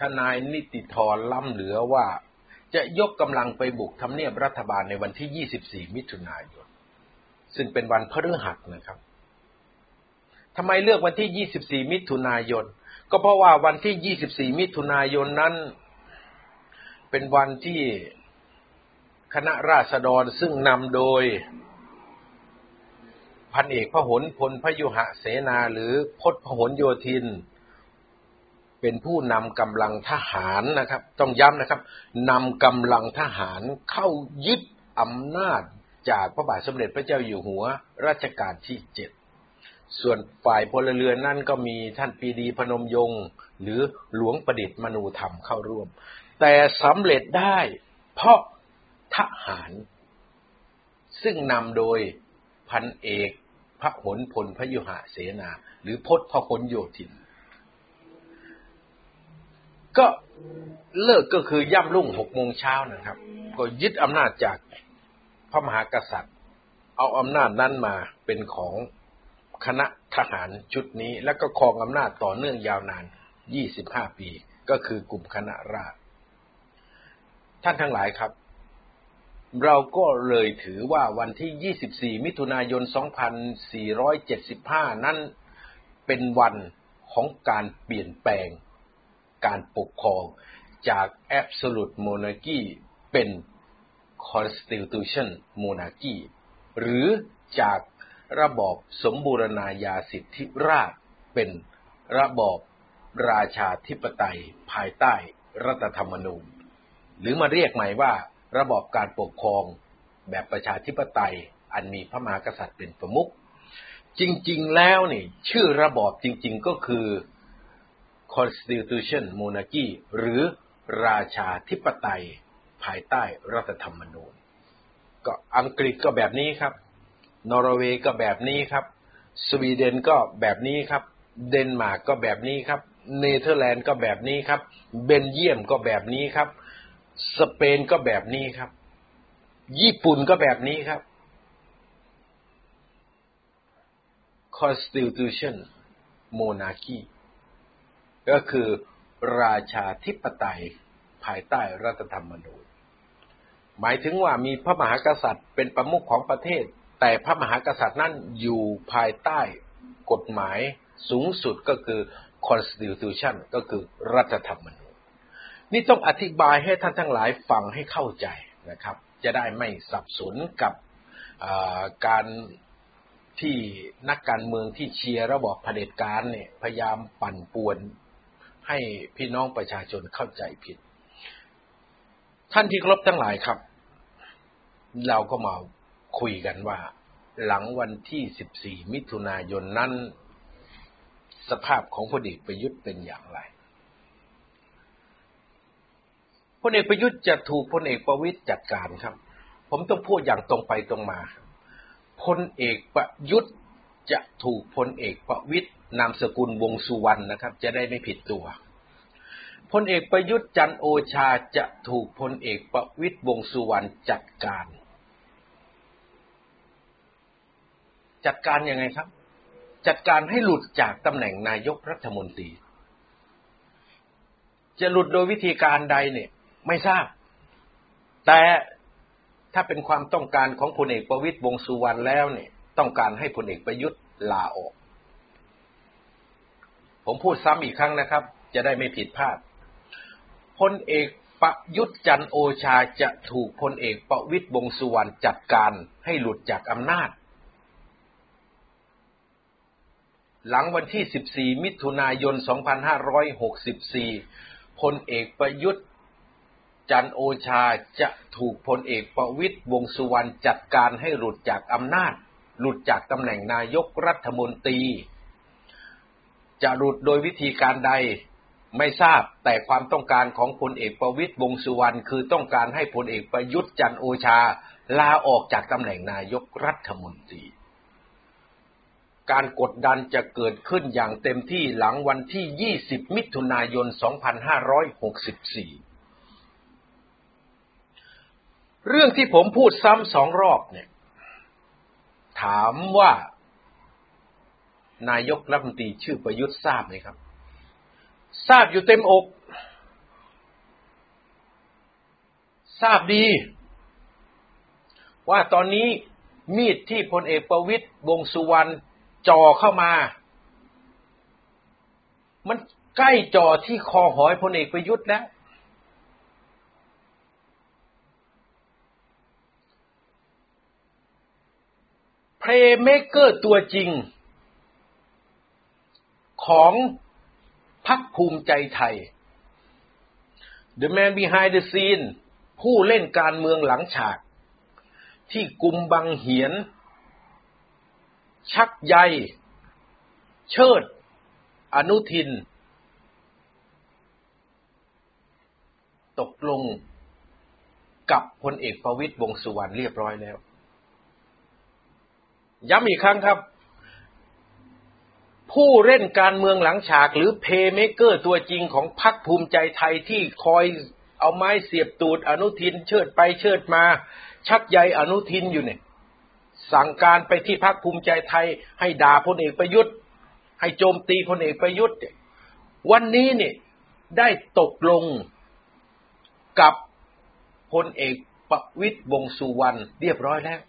ทนายนิติธรล้ำเหลือว่า จะยกกำลังไปบุกทำเนียบรัฐบาลในวันที่ 24 มิถุนายน ซึ่งเป็นวันพฤหัสนะครับทำไมเลือกวันที่ 24 มิถุนายน ก็เพราะว่าวันที่ 24 มิถุนายนนั้น เป็นวันที่คณะราษฎรซึ่งนำโดย พันเอกพหลพลพยุหะเสนาหรือพศพหลโยธิน เป็นผู้นำกำลังทหารนะครับ ต้องย้ำนะครับนำกำลังทหารเข้ายึดอำนาจจากพระบาทสมเด็จพระเจ้าอยู่หัวรัชกาลที่เจ็ดส่วนฝ่ายพลเรือนนั่นก็มีท่านปีดีพนมยงค์หรือหลวงประดิษฐ์มนูธรรมเข้าร่วม แต่สำเร็จได้เพราะทหาร ซึ่งนำโดยพันเอกพระหนพลพยุหะเสนา หรือพศพหลโยธิน ก็เลิกก็คือย่ำรุ่งหกโมงเช้านะครับ ก็ยึดอำนาจจากพระมหากษัตริย์ เอาอำนาจนั้นมาเป็นของคณะทหารชุดนี้ แล้วก็ครองอำนาจต่อเนื่องยาวนาน 25 ปี ก็คือกลุ่มคณะราษฎรท่านทั้งหลายครับ เราก็เลยถือว่าวันที่ 24 มิถุนายน 2475 นั้นเป็นวันของการเปลี่ยนแปลง การปกครองจาก absolute monarchy เป็น constitution monarchy หรือจากระบอบสมบูรณาญาสิทธิราชเป็นระบอบราชาธิปไตยภายใต้รัฐธรรมนูญ หรือมาเรียกใหม่ว่าระบอบการปกครองแบบประชาธิปไตยอันมีพระมหากษัตริย์เป็นประมุขจริงๆแล้วนี่ชื่อระบอบจริงๆก็คือ Constitution Monarchy หรือราชาธิปไตย ภายใต้รัฐธรรมนูญ ก็อังกฤษก็แบบนี้ครับ นอร์เวย์ก็แบบนี้ครับ สวีเดนก็แบบนี้ครับ เดนมาร์กก็แบบนี้ครับ เนเธอร์แลนด์ก็แบบนี้ครับ เบนเยียมก็แบบนี้ครับ สเปนก็แบบนี้ครับ ญี่ปุ่นก็แบบนี้ครับ Constitution Monarchy ก็คือราชาธิปไตยภายใต้รัฐธรรมนูญ หมายถึงว่ามีพระมหากษัตริย์เป็นประมุขของประเทศ แต่พระมหากษัตริย์นั้นอยู่ภายใต้กฎหมายสูงสุดก็คือ constitution ก็คือรัฐธรรมนูญ นี่ต้องอธิบายให้ท่านทั้งหลายฟังให้เข้าใจนะครับ จะได้ไม่สับสนกับการที่นักการเมืองที่เชียร์ระบอบเผด็จการเนี่ยพยายามปั่นป่วน ให้พี่น้องประชาชนเข้าใจผิด ท่านที่ครบทั้งหลายครับ เราก็มาคุยกันว่า หลังวันที่ 14 มิถุนายนนั้น สภาพของพลเอกประยุทธ์เป็นอย่างไรพลเอกประยุทธ์จะถูกพลเอกประวิตยจัดการครับ ผมต้องพูดอย่างตรงไปตรงมาพลเอกประยุทธ์ จะถูกพลเอกประวิตยนามสกุลวงสุวรรณนะครับ จะได้ไม่ผิดตัวพลเอกประยุทธ์จันโอชาจะถูกพลเอกประวิตยวงสุวรรณจัดการ จัดการยังไงครับ จัดการให้หลุดจากตำแหน่งนายกรัฐมนตรี จะหลุดโดยวิธีการใดเนี่ย ไม่ทราบ แต่ถ้าเป็นความต้องการของพลเอกประวิตยวงสุวรรณแล้วเนี่ย ต้องการให้พลเอกประยุทธ์ลาออก ผมพูดซ้ำอีกครั้งนะครับ จะได้ไม่ผิดพลาดพลเอกประยุทธ์จันโอชาจะถูกพลเอกประวิตยวงสุวรรณจัดการให้หลุดจากอำนาจ หลังวันที่ 14 มิถุนายน 2564 พลเอกประยุทธ์จันโอชาจะถูกพลเอกประวิตยวงสุวรรณจัดการให้หลุดจากอำนาจ หลุดจากตำแหน่งนายกรัฐมนตรี จะหลุดโดยวิธีการใดไม่ทราบแต่ความต้องการของพลเอกประวิตยวงสุวรรณคือต้องการให้พลเอกประยุทธ์จันโอชาลาออกจากตำแหน่งนายกรัฐมนตรี การกดดันจะเกิดขึ้นอย่างเต็มที่หลังวันที่ 20 มิถุนายน 2564 เรื่องที่ผมพูดซ้ำสองรอบเนี่ย ถามว่านายกรัฐมนตรีชื่อประยุทธ์ทราบไหมครับ ทราบอยู่เต็มอก ทราบดี ว่าตอนนี้มีดที่พลเอกประวิตร วงษ์สุวรรณจ่อเข้ามา มันใกล้จ่อที่คอหอยพลเอกประยุทธ์แล้ว playmaker ตัวจริง ของพักภูมิใจไทย The man behind the scene ผู้เล่นการเมืองหลังฉาก ที่กุมบังเหียน ชักใย เชิด อนุทิน ตกลงกับพลเอกประวิตยวงสุวรรณเรียบร้อยแล้ว ย้ำอีกครั้งครับ ผู้เล่นการเมืองหลังฉากหรือ playmaker ตัวจริงของพรรคภูมิใจไทยที่คอยเอาไม้เสียบตูดอนุทินเชิดไปเชิดมา ชักใยอนุทินอยู่เนี่ย สั่งการไปที่พรรคภูมิใจไทย ให้ด่าพลเอกประยุทธ์ ให้โจมตีพลเอกประยุทธ์ วันนี้เนี่ยได้ตกลงกับพลเอกประวิตร วงษ์สุวรรณเรียบร้อยแล้ว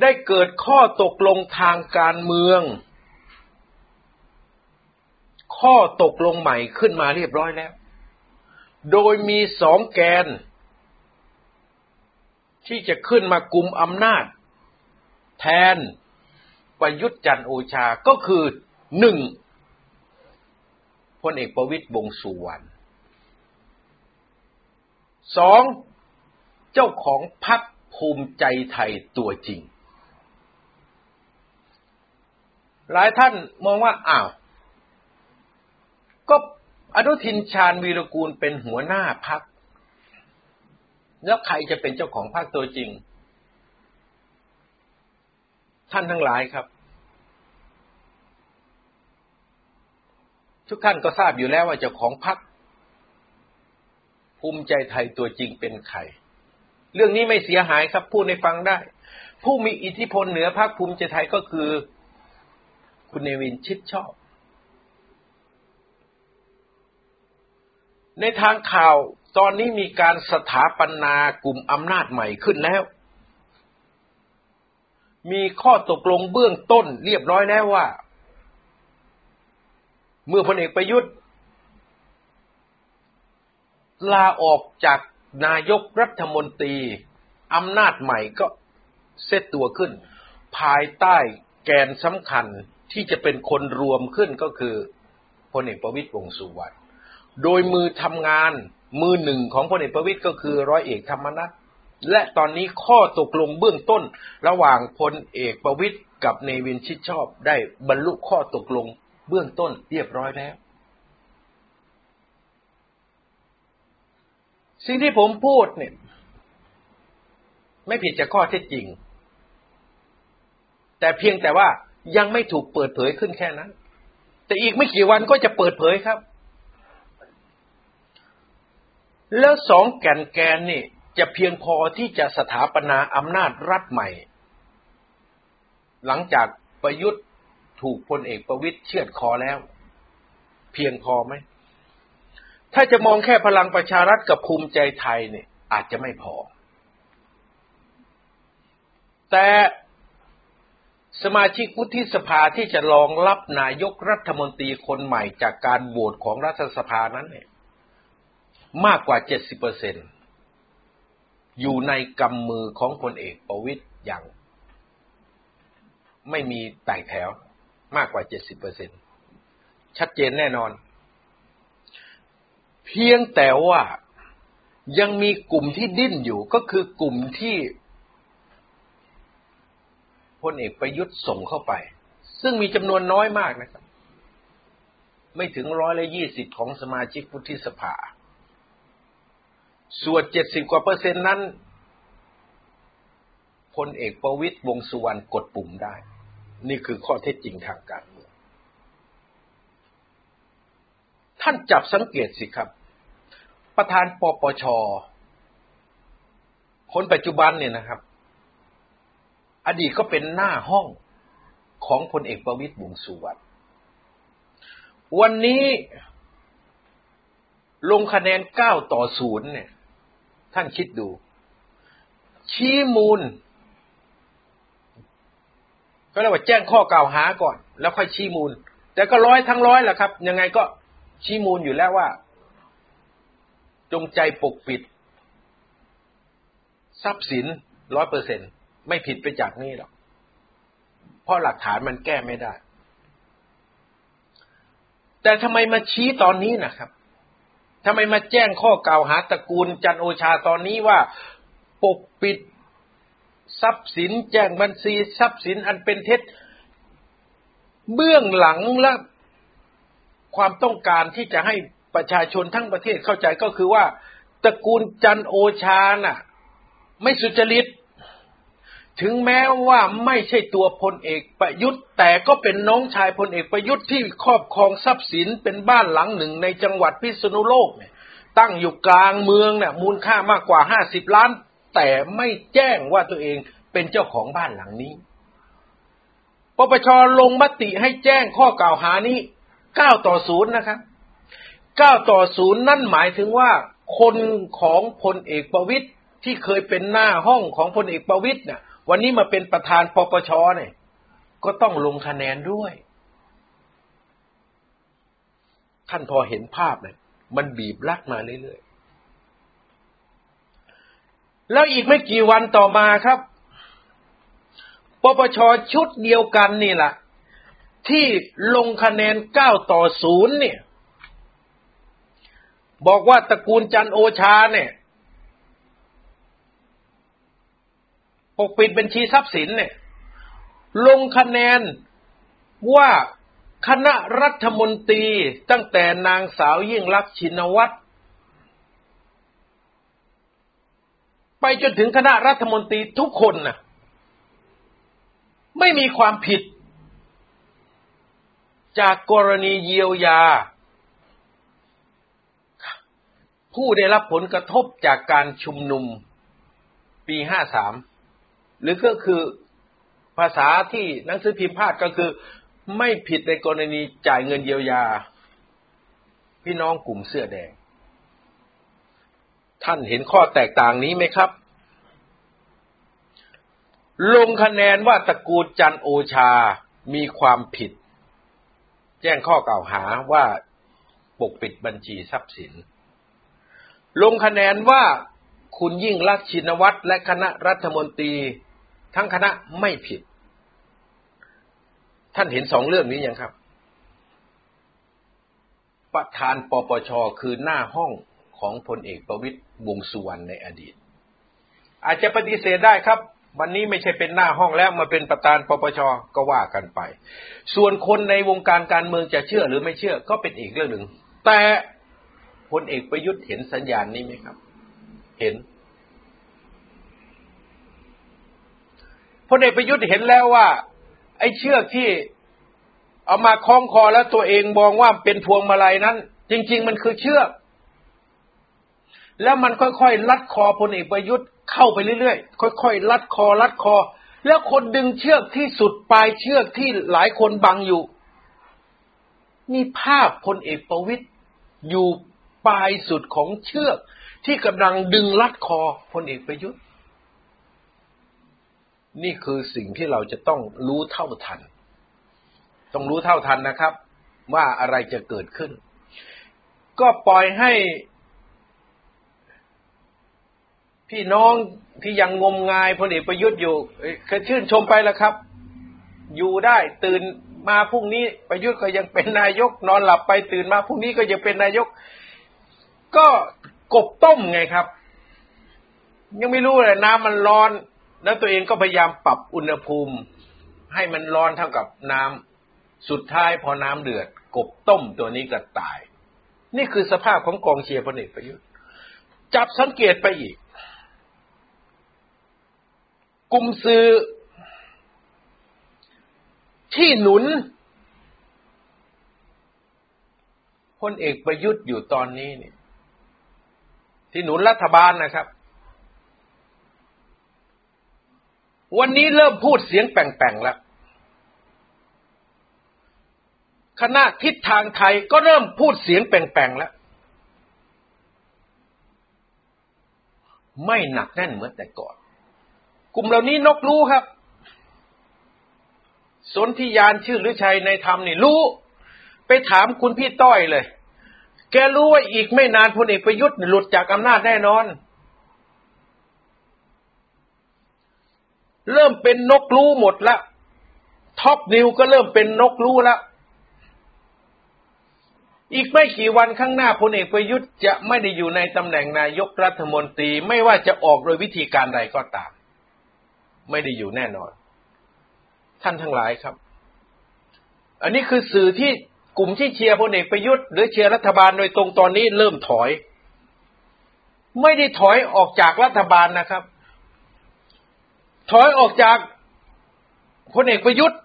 ได้เกิดข้อตกลงทางการเมือง ข้อตกลงใหม่ขึ้นมาเรียบร้อยแล้ว โดยมีสองแกน ที่จะขึ้นมากุมอำนาจ แทนประยุทธ์จันโอชาก็คือหนึ่งพลเอกประวิตยวงสุวรรณสอง เจ้าของพรรคภูมิใจไทยตัวจริง หลายท่านมองว่าอ้าว ก็อนุทินชาญวีรกูลเป็นหัวหน้าพัก แล้วใครจะเป็นเจ้าของพรรคตัวจริง ท่านทั้งหลายครับ ทุกท่านก็ทราบอยู่แล้วว่าเจ้าของพรรคภูมิใจไทยตัวจริงเป็นใคร เรื่องนี้ไม่เสียหายครับพูดในฟังได้ ผู้มีอิทธิพลเหนือพรรคภูมิใจไทยก็คือ คุณเนวินชิดชอบ ในทางข่าวตอนนี้มีการสถาปนากลุ่มอำนาจใหม่ขึ้นแล้ว มีข้อตกลงเบื้องต้นเรียบร้อยแล้วว่า เมื่อพลเอกประยุทธ์ ลาออกจากนายกรัฐมนตรีอำนาจใหม่ก็เซตตัวขึ้น ภายใต้แกนสำคัญ ที่จะเป็นคนรวมขึ้นก็คือพลเอกประวิตยวงสุวรรณโดยมือทำงานมือหนึ่งของพลเอกประวิตยก็คือร้อยเอกธรรมนัฐและตอนนี้ข้อตกลงเบื้องต้น ระหว่างพลเอกประวิตยกับเนวินชิดชอบได้บรรลุข้อตกลงเบื้องต้นเรียบร้อยแล้ว สิ่งที่ผมพูดเนี่ย ไม่ผิดจากข้อเท็จจริง แต่เพียงแต่ว่า ยังไม่ถูกเปิดเผยขึ้นแค่นั้น แต่อีกไม่กี่วันก็จะเปิดเผยครับ แล้วสองแก่นแกนนี่จะเพียงพอที่จะสถาปนาอำนาจรัฐใหม่ หลังจากประยุทธ์ถูกพลเอกประวิตยเชือดคอแล้ว เพียงพอไหม ถ้าจะมองแค่พลังประชารัฐกับภูมิใจไทยเนี่ยอาจจะไม่พอ แต่ สมาชิกวุฒิสภาที่จะรองรับนายกรัฐมนตรีคนใหม่จากการโหวตของรัฐสภานั้นเนี่ยมากกว่าเจ็ดสิบเปอร์เซ็นอยู่ในกำมือของพลเอกประวิตยอย่าง ไม่มีแตกแถวมากกว่าเจ็ดสิบเปอร์เซ็นชัดเจนแน่นอน เพียงแต่ว่ายังมีกลุ่มที่ดิ้นอยู่ก็คือกลุ่มที่ ลเอกประยุทธ์ส่งเข้าไป ซึ่งมีจำนวนน้อยมากนะครับ ไม่ถึงร้อยละยี่สิบของสมาชิกวุฒิสภา ส่วนเจ็ดสิบกว่าเปอร์เซ็นต์นั้นพลเอกประวิตยวงสุวรรณกดปุ่มได้ นี่คือข้อเท็จจริงทางการเมือง ท่านจับสังเกตสิครับ ประธานปปชคนปัจจุบันเนี่ยนะครับ อดีตก็เป็นหน้าห้องของพลเอกประวิตยวงสุวรรณวันนี้ลงคะแนนเก้าต่อศูนย์เนี่ย ท่านคิดดู ชี้มูลก็เรียกว่าแจ้งข้อกล่าวหาก่อน แล้วค่อยชี้มูล แต่ก็ร้อยทั้งร้อยแหละครับ ยังไงก็ชี้มูลอยู่แล้วว่า จงใจปกปิด ทรัพย์สินร้อยเปอร์เซ็นต์ ไม่ผิดไปจากนี้หรอก เพราะหลักฐานมันแก้ไม่ได้ แต่ทำไมมาชี้ตอนนี้นะครับทำไมมาแจ้งข้อกล่าวหาตระกูลจันโอชาตอนนี้ว่าปกปิดทรัพย์สินแจ้งบัญชีทรัพย์สินอันเป็นเท็จ เบื้องหลังและความต้องการที่จะให้ประชาชนทั้งประเทศเข้าใจก็คือว่าตระกูลจันโอชาน่ะ ไม่สุจริต ถึงแม้ว่าไม่ใช่ตัวพลเอกประยุทธ์ แต่ก็เป็นน้องชายพลเอกประยุทธ์ที่ครอบครองทรัพย์สินเป็นบ้านหลังหนึ่งในจังหวัดพิษณุโลกเนี่ยตั้งอยู่กลางเมืองเนี่ยมูลค่ามากกว่าห้าสิบล้าน แต่ไม่แจ้งว่าตัวเองเป็นเจ้าของบ้านหลังนี้ปปชลงมติให้แจ้งข้อกล่าวหานี้เก้าต่อศูนย์นะครับเก้าต่อศูนย์นั่นหมายถึงว่า คนของพลเอกประวิตยที่เคยเป็นหน้าห้องของพลเอกประวิตยเนี่ย วันนี้มาเป็นประธานปปชเนี่ย ก็ต้องลงคะแนนด้วย ท่านพอเห็นภาพเลยมันบีบลักมาเรื่อยๆ แล้วอีกไม่กี่วันต่อมาครับปปชชุดเดียวกันนี่แหละที่ลงคะแนนเก้าต่อศูนย์เนี่ย บอกว่าตระกูลจันโอชาเนี่ย ปกปิดบัญชีทรัพย์สินเนี่ย ลงคะแนนว่าคณะรัฐมนตรีตั้งแต่นางสาวยิ่งลักษณ์ชินวัตรไปจนถึงคณะรัฐมนตรีทุกคนนะ่ะ ไม่มีความผิด จากกรณีเยียวยา ผู้ได้รับผลกระทบจากการชุมนุมปีห้าสาม หรือก็คือภาษาที่หนังสือพิมพ์พาดก็คือ ไม่ผิดในกรณีจ่ายเงินเยียวยา พี่น้องกลุ่มเสื้อแดง ท่านเห็นข้อแตกต่างนี้ไหมครับ ลงคะแนนว่าตระกูลจันโอชามีความผิด แจ้งข้อกล่าวหาว่าปกปิดบัญชีทรัพย์สิน ลงคะแนนว่าคุณยิ่งรักชินวัตรและคณะรัฐมนตรี ทั้งคณะไม่ผิด ท่านเห็นสองเรื่องนี้ยังครับ ประธานปปชคือหน้าห้องของพลเอกประวิตยวงสุวรรณในอดีต อาจจะปฏิเสธได้ครับ วันนี้ไม่ใช่เป็นหน้าห้องแล้วมาเป็นประธานปปชก็ว่ากันไป ส่วนคนในวงการการเมืองจะเชื่อหรือไม่เชื่อก็เป็นอีกเรื่องหนึ่ง แต่พลเอกประยุทธ์เห็นสัญญาณนี้ไหมครับ เห็น พลเอกประยุทธ์เห็นแล้วว่า ไอ้เชือกที่เอามาคล้องคอแล้วตัวเองมองว่าเป็นพวงมาลัยนั้น จริง ๆ มันคือเชือก แล้วมันค่อยๆลัดคอพลเอกประยุทธ์เข้าไปเรื่อยๆค่อยๆลัดคอลัดคอ แล้วคนดึงเชือกที่สุดปลายเชือกที่หลายคนบังอยู่มีภาพพลเอกประวิตยอยู่ปลายสุดของเชือกที่กำลังดึงลัดคอพลเอกประยุทธ์ นี่คือสิ่งที่เราจะต้องรู้เท่าทัน ต้องรู้เท่าทันนะครับ ว่าอะไรจะเกิดขึ้น ก็ปล่อยให้ พี่น้องที่ยังงมงายพลเอกประยุทธ์อยู่เคยชื่นชมไปแล้วครับ อยู่ได้ตื่นมาพรุ่งนี้ประยุทธ์ก็ยังเป็นนายก นอนหลับไปตื่นมาพรุ่งนี้ก็ยังเป็นนายก ก็กบต้มไงครับ ยังไม่รู้เลยน้ำมันร้อน แล้วตัวเองก็พยายามปรับอุณหภูมิ ให้มันร้อนเท่ากับน้ำสุดท้ายพอน้ำเดือด กบต้มตัวนี้ก็ตาย นี่คือสภาพของกองเชียร์พลเอกประยุทธ์จับสังเกตไปอีก กลุ่มซื้อที่หนุนพลเอกประยุทธ์อยู่ตอนนี้เนี่ย ที่หนุนรัฐบาลนะครับ วันนี้เริ่มพูดเสียงแป่งๆแล้ว คณะทิศทางไทยก็เริ่มพูดเสียงแป่งๆแล้ว ไม่หนักแน่นเหมือนแต่ก่อน กลุ่มเหล่านี้นกรู้ครับ สนธิยานชื่อหรือชัยในธรรมนี่รู้ ไปถามคุณพี่ต้อยเลย แกรู้ว่าอีกไม่นานพลเอกประยุทธ์หลุดจากอำนาจแน่นอน เริ่มเป็นนกรู้หมดละท็อปนิวก็เริ่มเป็นนกรู้แล้วอีกไม่กี่วันข้างหน้าพลเอกประยุทธ์จะไม่ได้อยู่ในตำแหน่งนายกรัฐมนตรีไม่ว่าจะออกโดยวิธีการใดก็ตาม ไม่ได้อยู่แน่นอน ท่านทั้งหลายครับ อันนี้คือสื่อที่กลุ่มที่เชียร์พลเอกประยุทธ์หรือเชียร์รัฐบาลโดยตรงตอนนี้เริ่มถอย ไม่ได้ถอยออกจากรัฐบาลนะครับ ถอยออกจากพลเอกประยุทธ์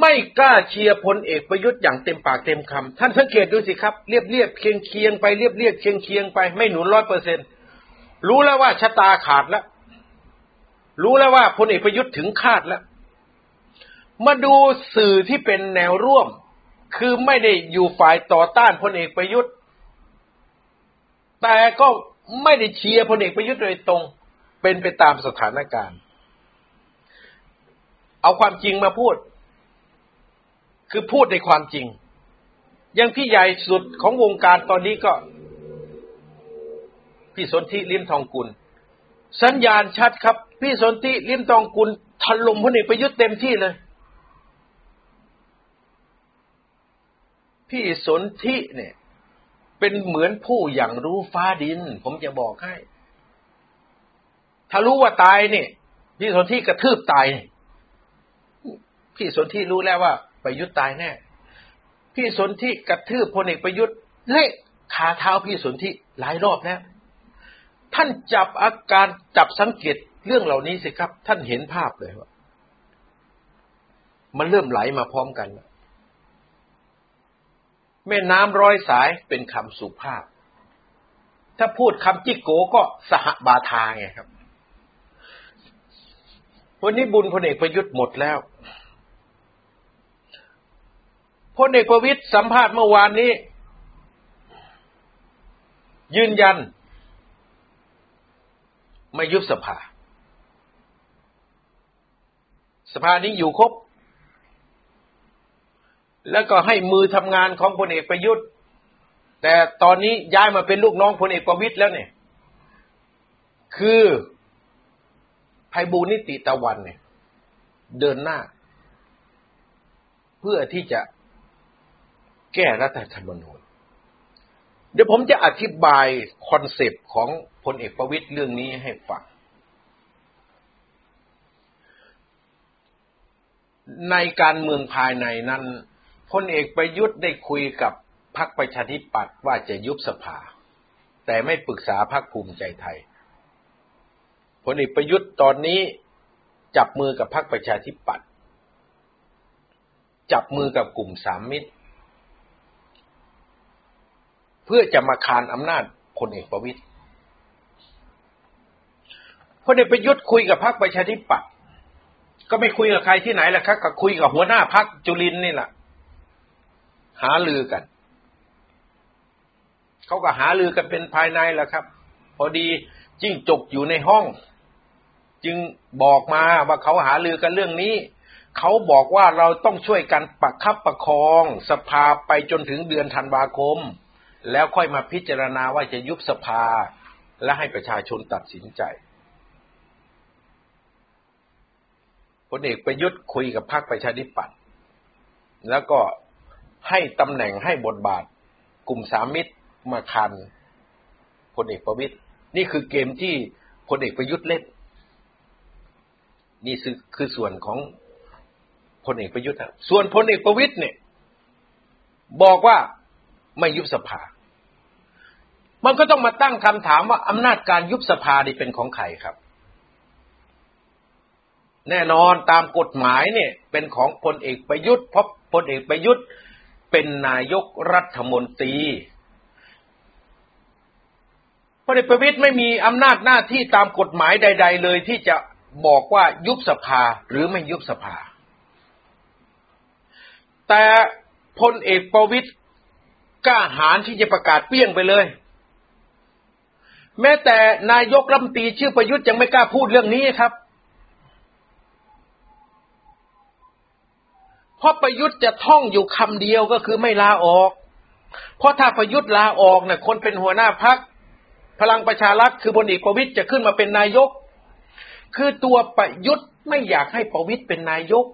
ไม่กล้าเชียร์พลเอกประยุทธ์อย่างเต็มปากเต็มคำท่านสังเกตดูสิครับเลียบเลียบเคียงเคียงไปเลียบเลียบเคียงเคียงไปไม่หนุนร้อยเปอร์เซ็นต์รู้แล้วว่าชะตาขาดแล้ว รู้แล้วว่าพลเอกประยุทธ์ถึงคาดแล้ว มาดูสื่อที่เป็นแนวร่วม คือไม่ได้อยู่ฝ่ายต่อต้านพลเอกประยุทธ์ แต่ก็ไม่ได้เชียร์พลเอกประยุทธ์โดยตรง เป็นไปตามสถานการณ์ เอาความจริงมาพูด คือพูดในความจริง ยังพี่ใหญ่สุดของวงการตอนนี้ก็ พี่สนธิลิมทองกุล สัญญาณชัดครับ พี่สนธิลิมทองกุลถล่มพลเอกประยุทธ์เต็มที่เลย พี่สนธิเนี่ย เป็นเหมือนผู้อย่างรู้ฟ้าดิน ผมจะบอกให้ ถ้ารู้ว่าตายเนี่ยพี่สนธิกระทืบตายพี่สนธิรู้แล้วว่าประยุทธ์ตายแน่ พี่สนธิกระทืบพลเอกประยุทธ์เละขาเท้าพี่สนธิหลายรอบแล้วท่านจับอาการจับสังเกตเรื่องเหล่านี้สิครับ ท่านเห็นภาพเลยว่ามันเริ่มไหลมาพร้อมกัน แม่น้ำร้อยสายเป็นคำสุภาพ ถ้าพูดคำจิกโกก็สหบาทาไงครับ วันนี้บุญพลเอกประยุทธ์หมดแล้วพลเอกประวิตยสัมภาษณ์เมื่อวานนี้ ยืนยัน ไม่ยุบสภา สภานี้อยู่ครบ แล้วก็ให้มือทำงานของพลเอกประยุทธ์ แต่ตอนนี้ย้ายมาเป็นลูกน้องพลเอกประวิตยแล้วเนี่ย คือ ไพบูนิติตะวันเนี่ย เดินหน้า เพื่อที่จะแก้รัฐธรรมนูญ เดี๋ยวผมจะอธิบายคอนเซปต์ของพลเอกประวิตยเรื่องนี้ให้ฟัง ในการเมืองภายในนั้นพลเอกประยุทธ์ได้คุยกับพรรคประชาธิปัตย์ว่าจะยุบสภา แต่ไม่ปรึกษาพรรคภูมิใจไทย พลเอกประยุทธ์ตอนนี้จับมือกับพรรคประชาธิปัตย์จับมือกับกลุ่มสามมิตร เพื่อจะมาคานอำนาจพลเอกประวิตยพลเอกประยุทธ์คุยกับพรรคประชาธิปัตย์ก็ไม่คุยกับใครที่ไหนล่ะครับก็คุยกับหัวหน้าพรรคจุลินนี่แหละหาลือกันเขาก็หาลือกันเป็นภายในแหละครับ พอดีจิ้งจกอยู่ในห้อง จึงบอกมาว่าเขาหาลือกันเรื่องนี้ เขาบอกว่าเราต้องช่วยกันประคับประคองสภาไปจนถึงเดือนธันวาคม แล้วค่อยมาพิจารณาว่าจะยุบสภา และให้ประชาชนตัดสินใจพลเอกประยุทธ์คุยกับพรรคประชาธิปัตย์แล้วก็ให้ตำแหน่งให้บทบาท กลุ่มสามมิตรมาคันพลเอกประวิตยนี่คือเกมที่พลเอกประยุทธ์เล่น นี่คือส่วนของพลเอกประยุทธ์ส่วนพลเอกประวิตยเนี่ย บอกว่าไม่ยุบสภา มันก็ต้องมาตั้งคำถามว่าอำนาจการยุบสภานี่เป็นของใครครับ แน่นอนตามกฎหมายเนี่ย เป็นของพลเอกประยุทธ์เพราะพลเอกประยุทธ์เป็นนายกรัฐมนตรีพลเอกประวิตยไม่มีอำนาจหน้าที่ตามกฎหมายใด ๆ เลยที่จะ บอกว่ายุบสภาหรือไม่ยุบสภา แต่พลเอกประวิตยกล้าหาญที่จะประกาศเปี้ยงไปเลย แม้แต่นายกรัฐมนตรีชื่อประยุทธ์ยังไม่กล้าพูดเรื่องนี้ครับ เพราะประยุทธ์จะท่องอยู่คำเดียวก็คือไม่ลาออก เพราะถ้าประยุทธ์ลาออกเนี่ยคนเป็นหัวหน้าพักพลังประชารัฐคือพลเอกประวิตยจะขึ้นมาเป็นนายก คือตัวประยุทธ์ไม่อยากให้ประวิตยเป็นนายก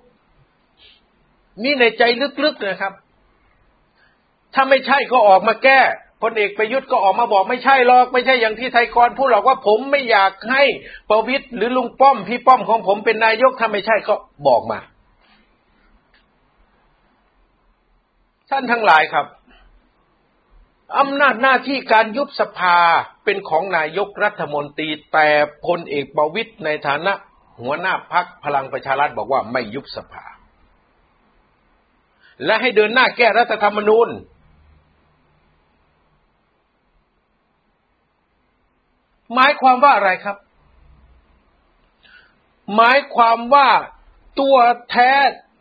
นี่ในใจลึกๆนะครับ ถ้าไม่ใช่ก็ออกมาแก้พลเอกประยุทธ์ก็ออกมาบอกไม่ใช่หรอก ไม่ใช่อย่างที่ไทยกรพูดหรอกว่าผมไม่อยากให้ประวิตยหรือลุงป้อมพี่ป้อมของผมเป็นนายกถ้าไม่ใช่ก็บอกมาท่านทั้งหลายครับ อำนาจหน้าที่การยุบสภาเป็นของนายกรัฐมนตรีแต่พลเอกประวิตยในฐานะ หัวหน้าพักพลังประชารัฐบอกว่าไม่ยุบสภา และให้เดินหน้าแก้รัฐธรรมนูญ หมายความว่าอะไรครับ หมายความว่าตัวแท้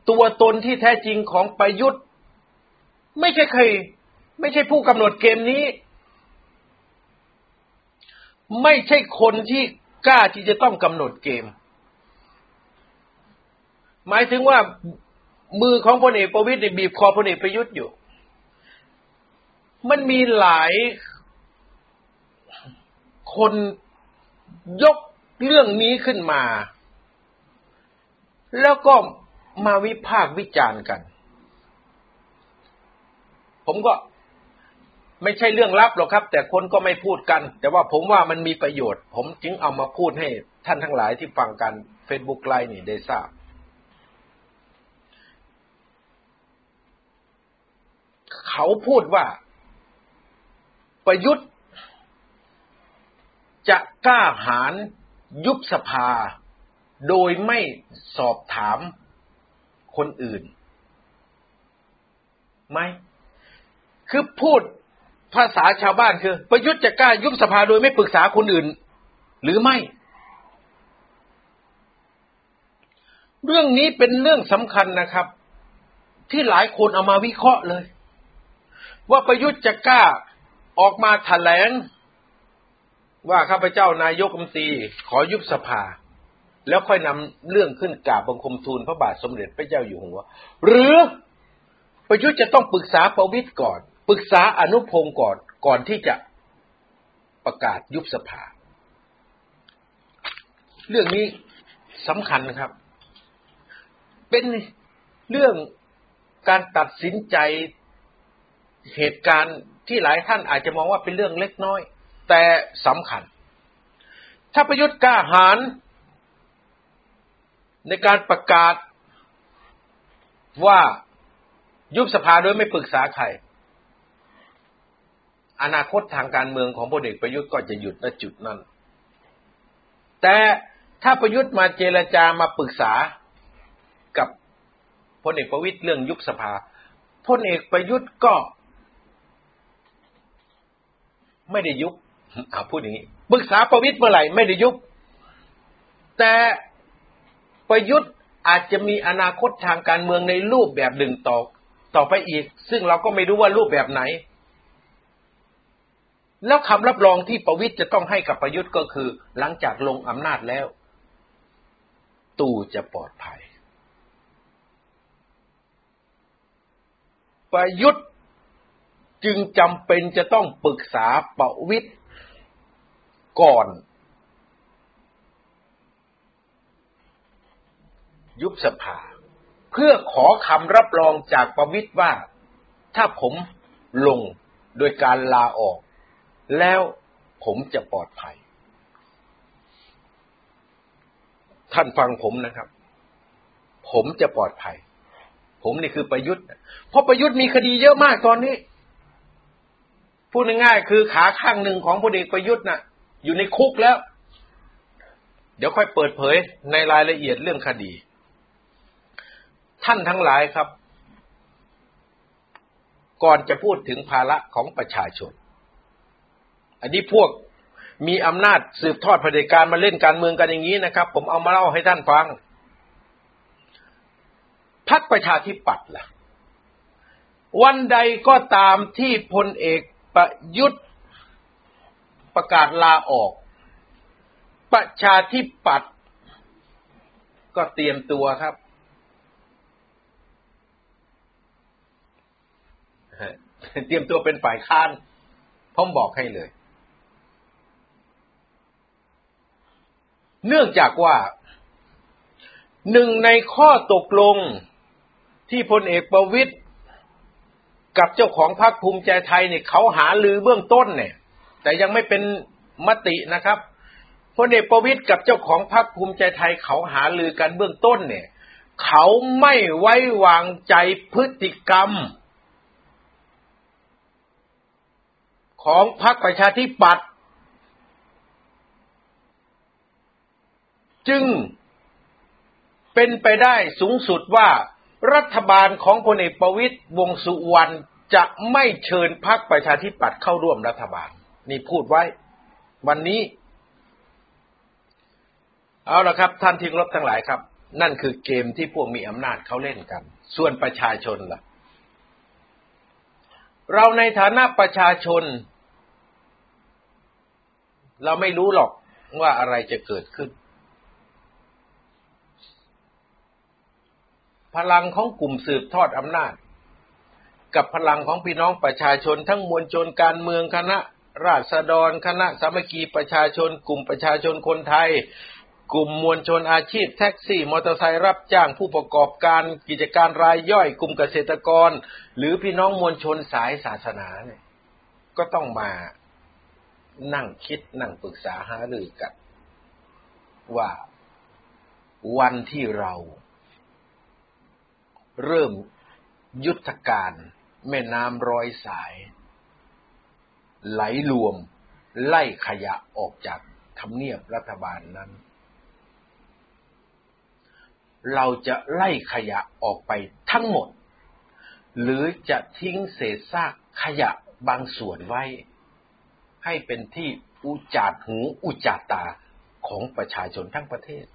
ตัวตนที่แท้จริงของประยุทธ์ ไม่ใช่เคย ไม่ใช่ผู้กำหนดเกมนี้ ไม่ใช่คนที่กล้าที่จะต้องกำหนดเกม หมายถึงว่ามือของพลเอกประวิตยบีบคอพลเอกประยุทธ์อยู่ มันมีหลายคนยกเรื่องนี้ขึ้นมา แล้วก็มาวิพากษ์วิจารณ์กัน ผมก็ ไม่ใช่เรื่องลับหรอกครับ แต่คนก็ไม่พูดกัน แต่ว่าผมว่ามันมีประโยชน์ ผมจึงเอามาพูดให้ท่านทั้งหลายที่ฟังกัน Facebook ไลน์นี่ได้ทราบ เขาพูดว่า ประยุทธ์ จะกล้าหาญยุบสภา โดยไม่สอบถามคนอื่นไหมคือพูด ภาษาชาวบ้านคือ ประยุทธ์จะกล้ายุบสภาโดยไม่ปรึกษาคนอื่น หรือไม่ เรื่องนี้เป็นเรื่องสำคัญนะครับ ที่หลายคนเอามาวิเคราะห์เลย ว่าประยุทธ์จะกล้าออกมาแถลง ว่าข้าพเจ้านายกรัฐมนตรีขอยุบสภา แล้วค่อยนำเรื่องขึ้นกราบบังคมทูลพระบาทสมเด็จพระเจ้าอยู่หัว หรือประยุทธ์จะต้องปรึกษาประวิตยก่อน ปรึกษาอนุพงศ์ก่อนก่อนที่จะประกาศยุบสภา เรื่องนี้สำคัญนะครับ เป็นเรื่องการตัดสินใจเหตุการณ์ที่หลายท่านอาจจะมองว่าเป็นเรื่องเล็กน้อย แต่สำคัญ ถ้าประยุทธ์กล้าหาญในการประกาศว่ายุบสภาโดยไม่ปรึกษาใคร อนาคตทางการเมืองของพลเอกประยุทธ์ก็จะหยุดณจุดนั้น แต่ถ้าประยุทธ์มาเจรจามาปรึกษากับพลเอกประวิตยเรื่องยุบสภาพลเอกประยุทธ์ก็ ไม่ได้ยุบอาพูดอย่างนี้ปรึกษาประวิตยเมื่อไหร่ไม่ได้ยุบแต่ประยุทธ์อาจจะมีอนาคตทางการเมืองในรูปแบบหนึ่งต่อต่อไปอีก ซึ่งเราก็ไม่รู้ว่ารูปแบบไหน แล้วคำรับรองที่ประวิตยจะต้องให้กับประยุทธ์ก็คือ หลังจากลงอำนาจแล้ว ตู่จะปลอดภัย ประยุทธ์จึงจำเป็นจะต้องปรึกษาประวิตยก่อน ยุบสภา เพื่อขอคำรับรองจากประวิตยว่า ถ้าผมลงโดยการลาออก แล้วผมจะปลอดภัย ท่านฟังผมนะครับ ผมจะปลอดภัย ผมนี่คือประยุทธ์เพราะประยุทธ์มีคดีเยอะมากตอนนี้ พูดง่ายๆคือขาข้างหนึ่งของพลเอกประยุทธ์น่ะ อยู่ในคุกแล้ว เดี๋ยวค่อยเปิดเผยในรายละเอียดเรื่องคดี ท่านทั้งหลายครับ ก่อนจะพูดถึงภาระของประชาชน อันนี้พวกมีอำนาจสืบทอดเผด็จการมาเล่นการเมืองกันอย่างนี้นะครับ ผมเอามาเล่าให้ท่านฟังพักประชาธิปัตย์ล่ะ วันใดก็ตามที่พลเอกประยุทธ์ประกาศลาออก ประชาธิปัตย์ก็เตรียมตัวครับ เตรียมตัวเป็นฝ่ายค้านผมบอกให้เลย เนื่องจากว่าหนึ่งในข้อตกลงที่พลเอกประวิตยกับเจ้าของพรรคภูมิใจไทยเนี่ยเขาหาลือเบื้องต้นเนี่ย แต่ยังไม่เป็นมตินะครับพลเอกประวิตยกับเจ้าของพรรคภูมิใจไทยเขาหาลือกันเบื้องต้นเนี่ย เขาไม่ไว้วางใจพฤติกรรม ของพรรคประชาธิปัตย์ จึงเป็นไปได้สูงสุดว่ารัฐบาลของพลเอกประวิตยวงสุวรรณจะไม่เชิญพรรคประชาธิปัตย์เข้าร่วมรัฐบาล นี่พูดไว้ วันนี้ เอาละครับ ท่านที่รบทั้งหลายครับ นั่นคือเกมที่พวกมีอำนาจเขาเล่นกัน ส่วนประชาชนล่ะ เราในฐานะประชาชน เราไม่รู้หรอกว่าอะไรจะเกิดขึ้น พลังของกลุ่มสืบทอดอำนาจ กับพลังของพี่น้องประชาชนทั้งมวลชนการเมืองคณะ ราษฎรคณะสามัคคีประชาชน กลุ่มประชาชนคนไทย กลุ่มมวลชนอาชีพ แท็กซี่ มอเตอร์ไซค์รับจ้างผู้ประกอบการกิจการรายย่อย กลุ่มเกษตรกร หรือพี่น้องมวลชนสายศาสนาเนี่ยก็ต้องมานั่งคิดนั่งปรึกษาหารือกันว่าวันที่เรา เริ่มยุทธการแม่น้ำร้อยสาย ไหลรวม ไล่ขยะออกจากทำเนียบรัฐบาลนั้น เราจะไล่ขยะออกไปทั้งหมด หรือจะทิ้งเศษซากขยะบางส่วนไว้ ให้เป็นที่อุจาดหูอุจาตาของประชาชนทั้งประเทศ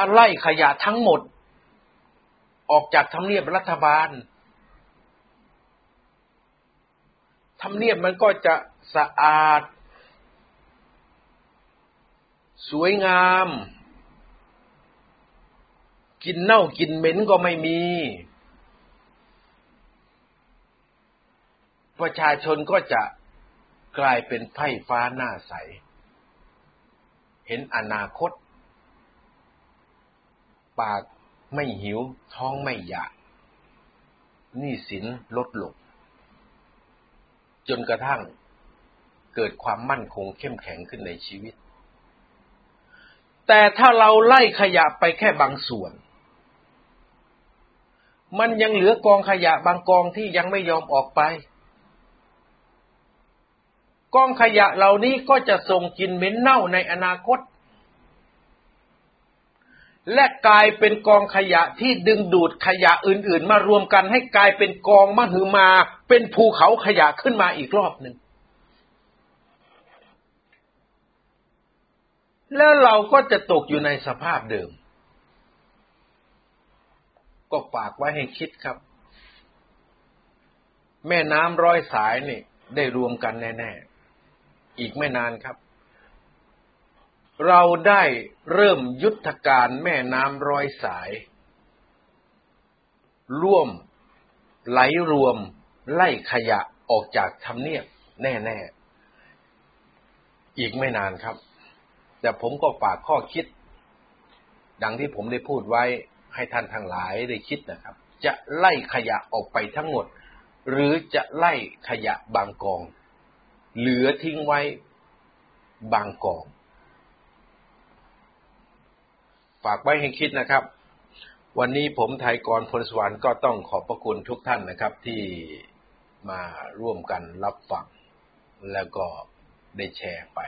ถ้าไล่ขยะทั้งหมด ออกจากทำเนียบรัฐบาลทำเนียบมันก็จะสะอาด สวยงาม กินเน่ากินเหม็นก็ไม่มี ประชาชนก็จะกลายเป็นไพ่ฟ้าหน้าใส เห็นอนาคต ปากไม่หิว ท้องไม่อยากหนี้สินลดลง จนกระทั่งเกิดความมั่นคงเข้มแข็งขึ้นในชีวิต แต่ถ้าเราไล่ขยะไปแค่บางส่วน มันยังเหลือกองขยะบางกองที่ยังไม่ยอมออกไป กองขยะเหล่านี้ก็จะส่งกลิ่นเหม็นเน่าในอนาคต และกลายเป็นกองขยะที่ดึงดูดขยะอื่นๆ มารวมกันให้กลายเป็นกองมหึมา เป็นภูเขาขยะขึ้นมาอีกรอบหนึ่งแล้วเราก็จะตกอยู่ในสภาพเดิม ก็ฝากไว้ให้คิดครับ แม่น้ำร้อยสายนี่ได้รวมกันแน่ ๆ อีกไม่นานครับ เราได้เริ่มยุทธการแม่น้ำร้อยสาย ร่วมไหลรวม ไล่ขยะออกจากทำเนียบแน่ ๆ อีกไม่นานครับ แต่ผมก็ฝากข้อคิด ดังที่ผมได้พูดไว้ให้ท่านทั้งหลายได้คิดนะครับ จะไล่ขยะออกไปทั้งหมด หรือจะไล่ขยะบางกอง เหลือทิ้งไว้บางกอง ฝากไว้ให้คิดนะครับ วันนี้ผมไทยกรพลสวรรค์ก็ต้องขอบพระคุณทุกท่านนะครับ ที่มาร่วมกันรับฟัง แล้วก็ได้แชร์ไป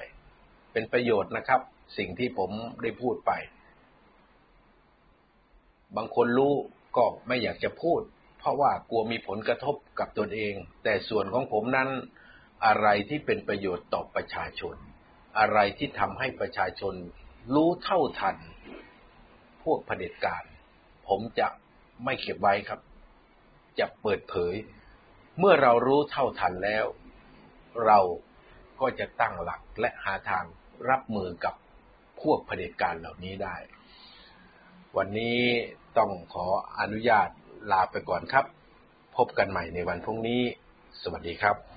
เป็นประโยชน์นะครับ สิ่งที่ผมได้พูดไป บางคนรู้ก็ไม่อยากจะพูด เพราะว่ากลัวมีผลกระทบกับตนเอง แต่ส่วนของผมนั้นอะไรที่เป็นประโยชน์ต่อประชาชน อะไรที่ทำให้ประชาชนรู้เท่าทัน พวกเผด็จการ ผมจะไม่เก็บไว้ครับ จะเปิดเผย เมื่อเรารู้เท่าทันแล้ว เราก็จะตั้งหลักและหาทางรับมือกับพวกเผด็จการเหล่านี้ได้ วันนี้ต้องขออนุญาตลาไปก่อนครับ พบกันใหม่ในวันพรุ่งนี้ สวัสดีครับ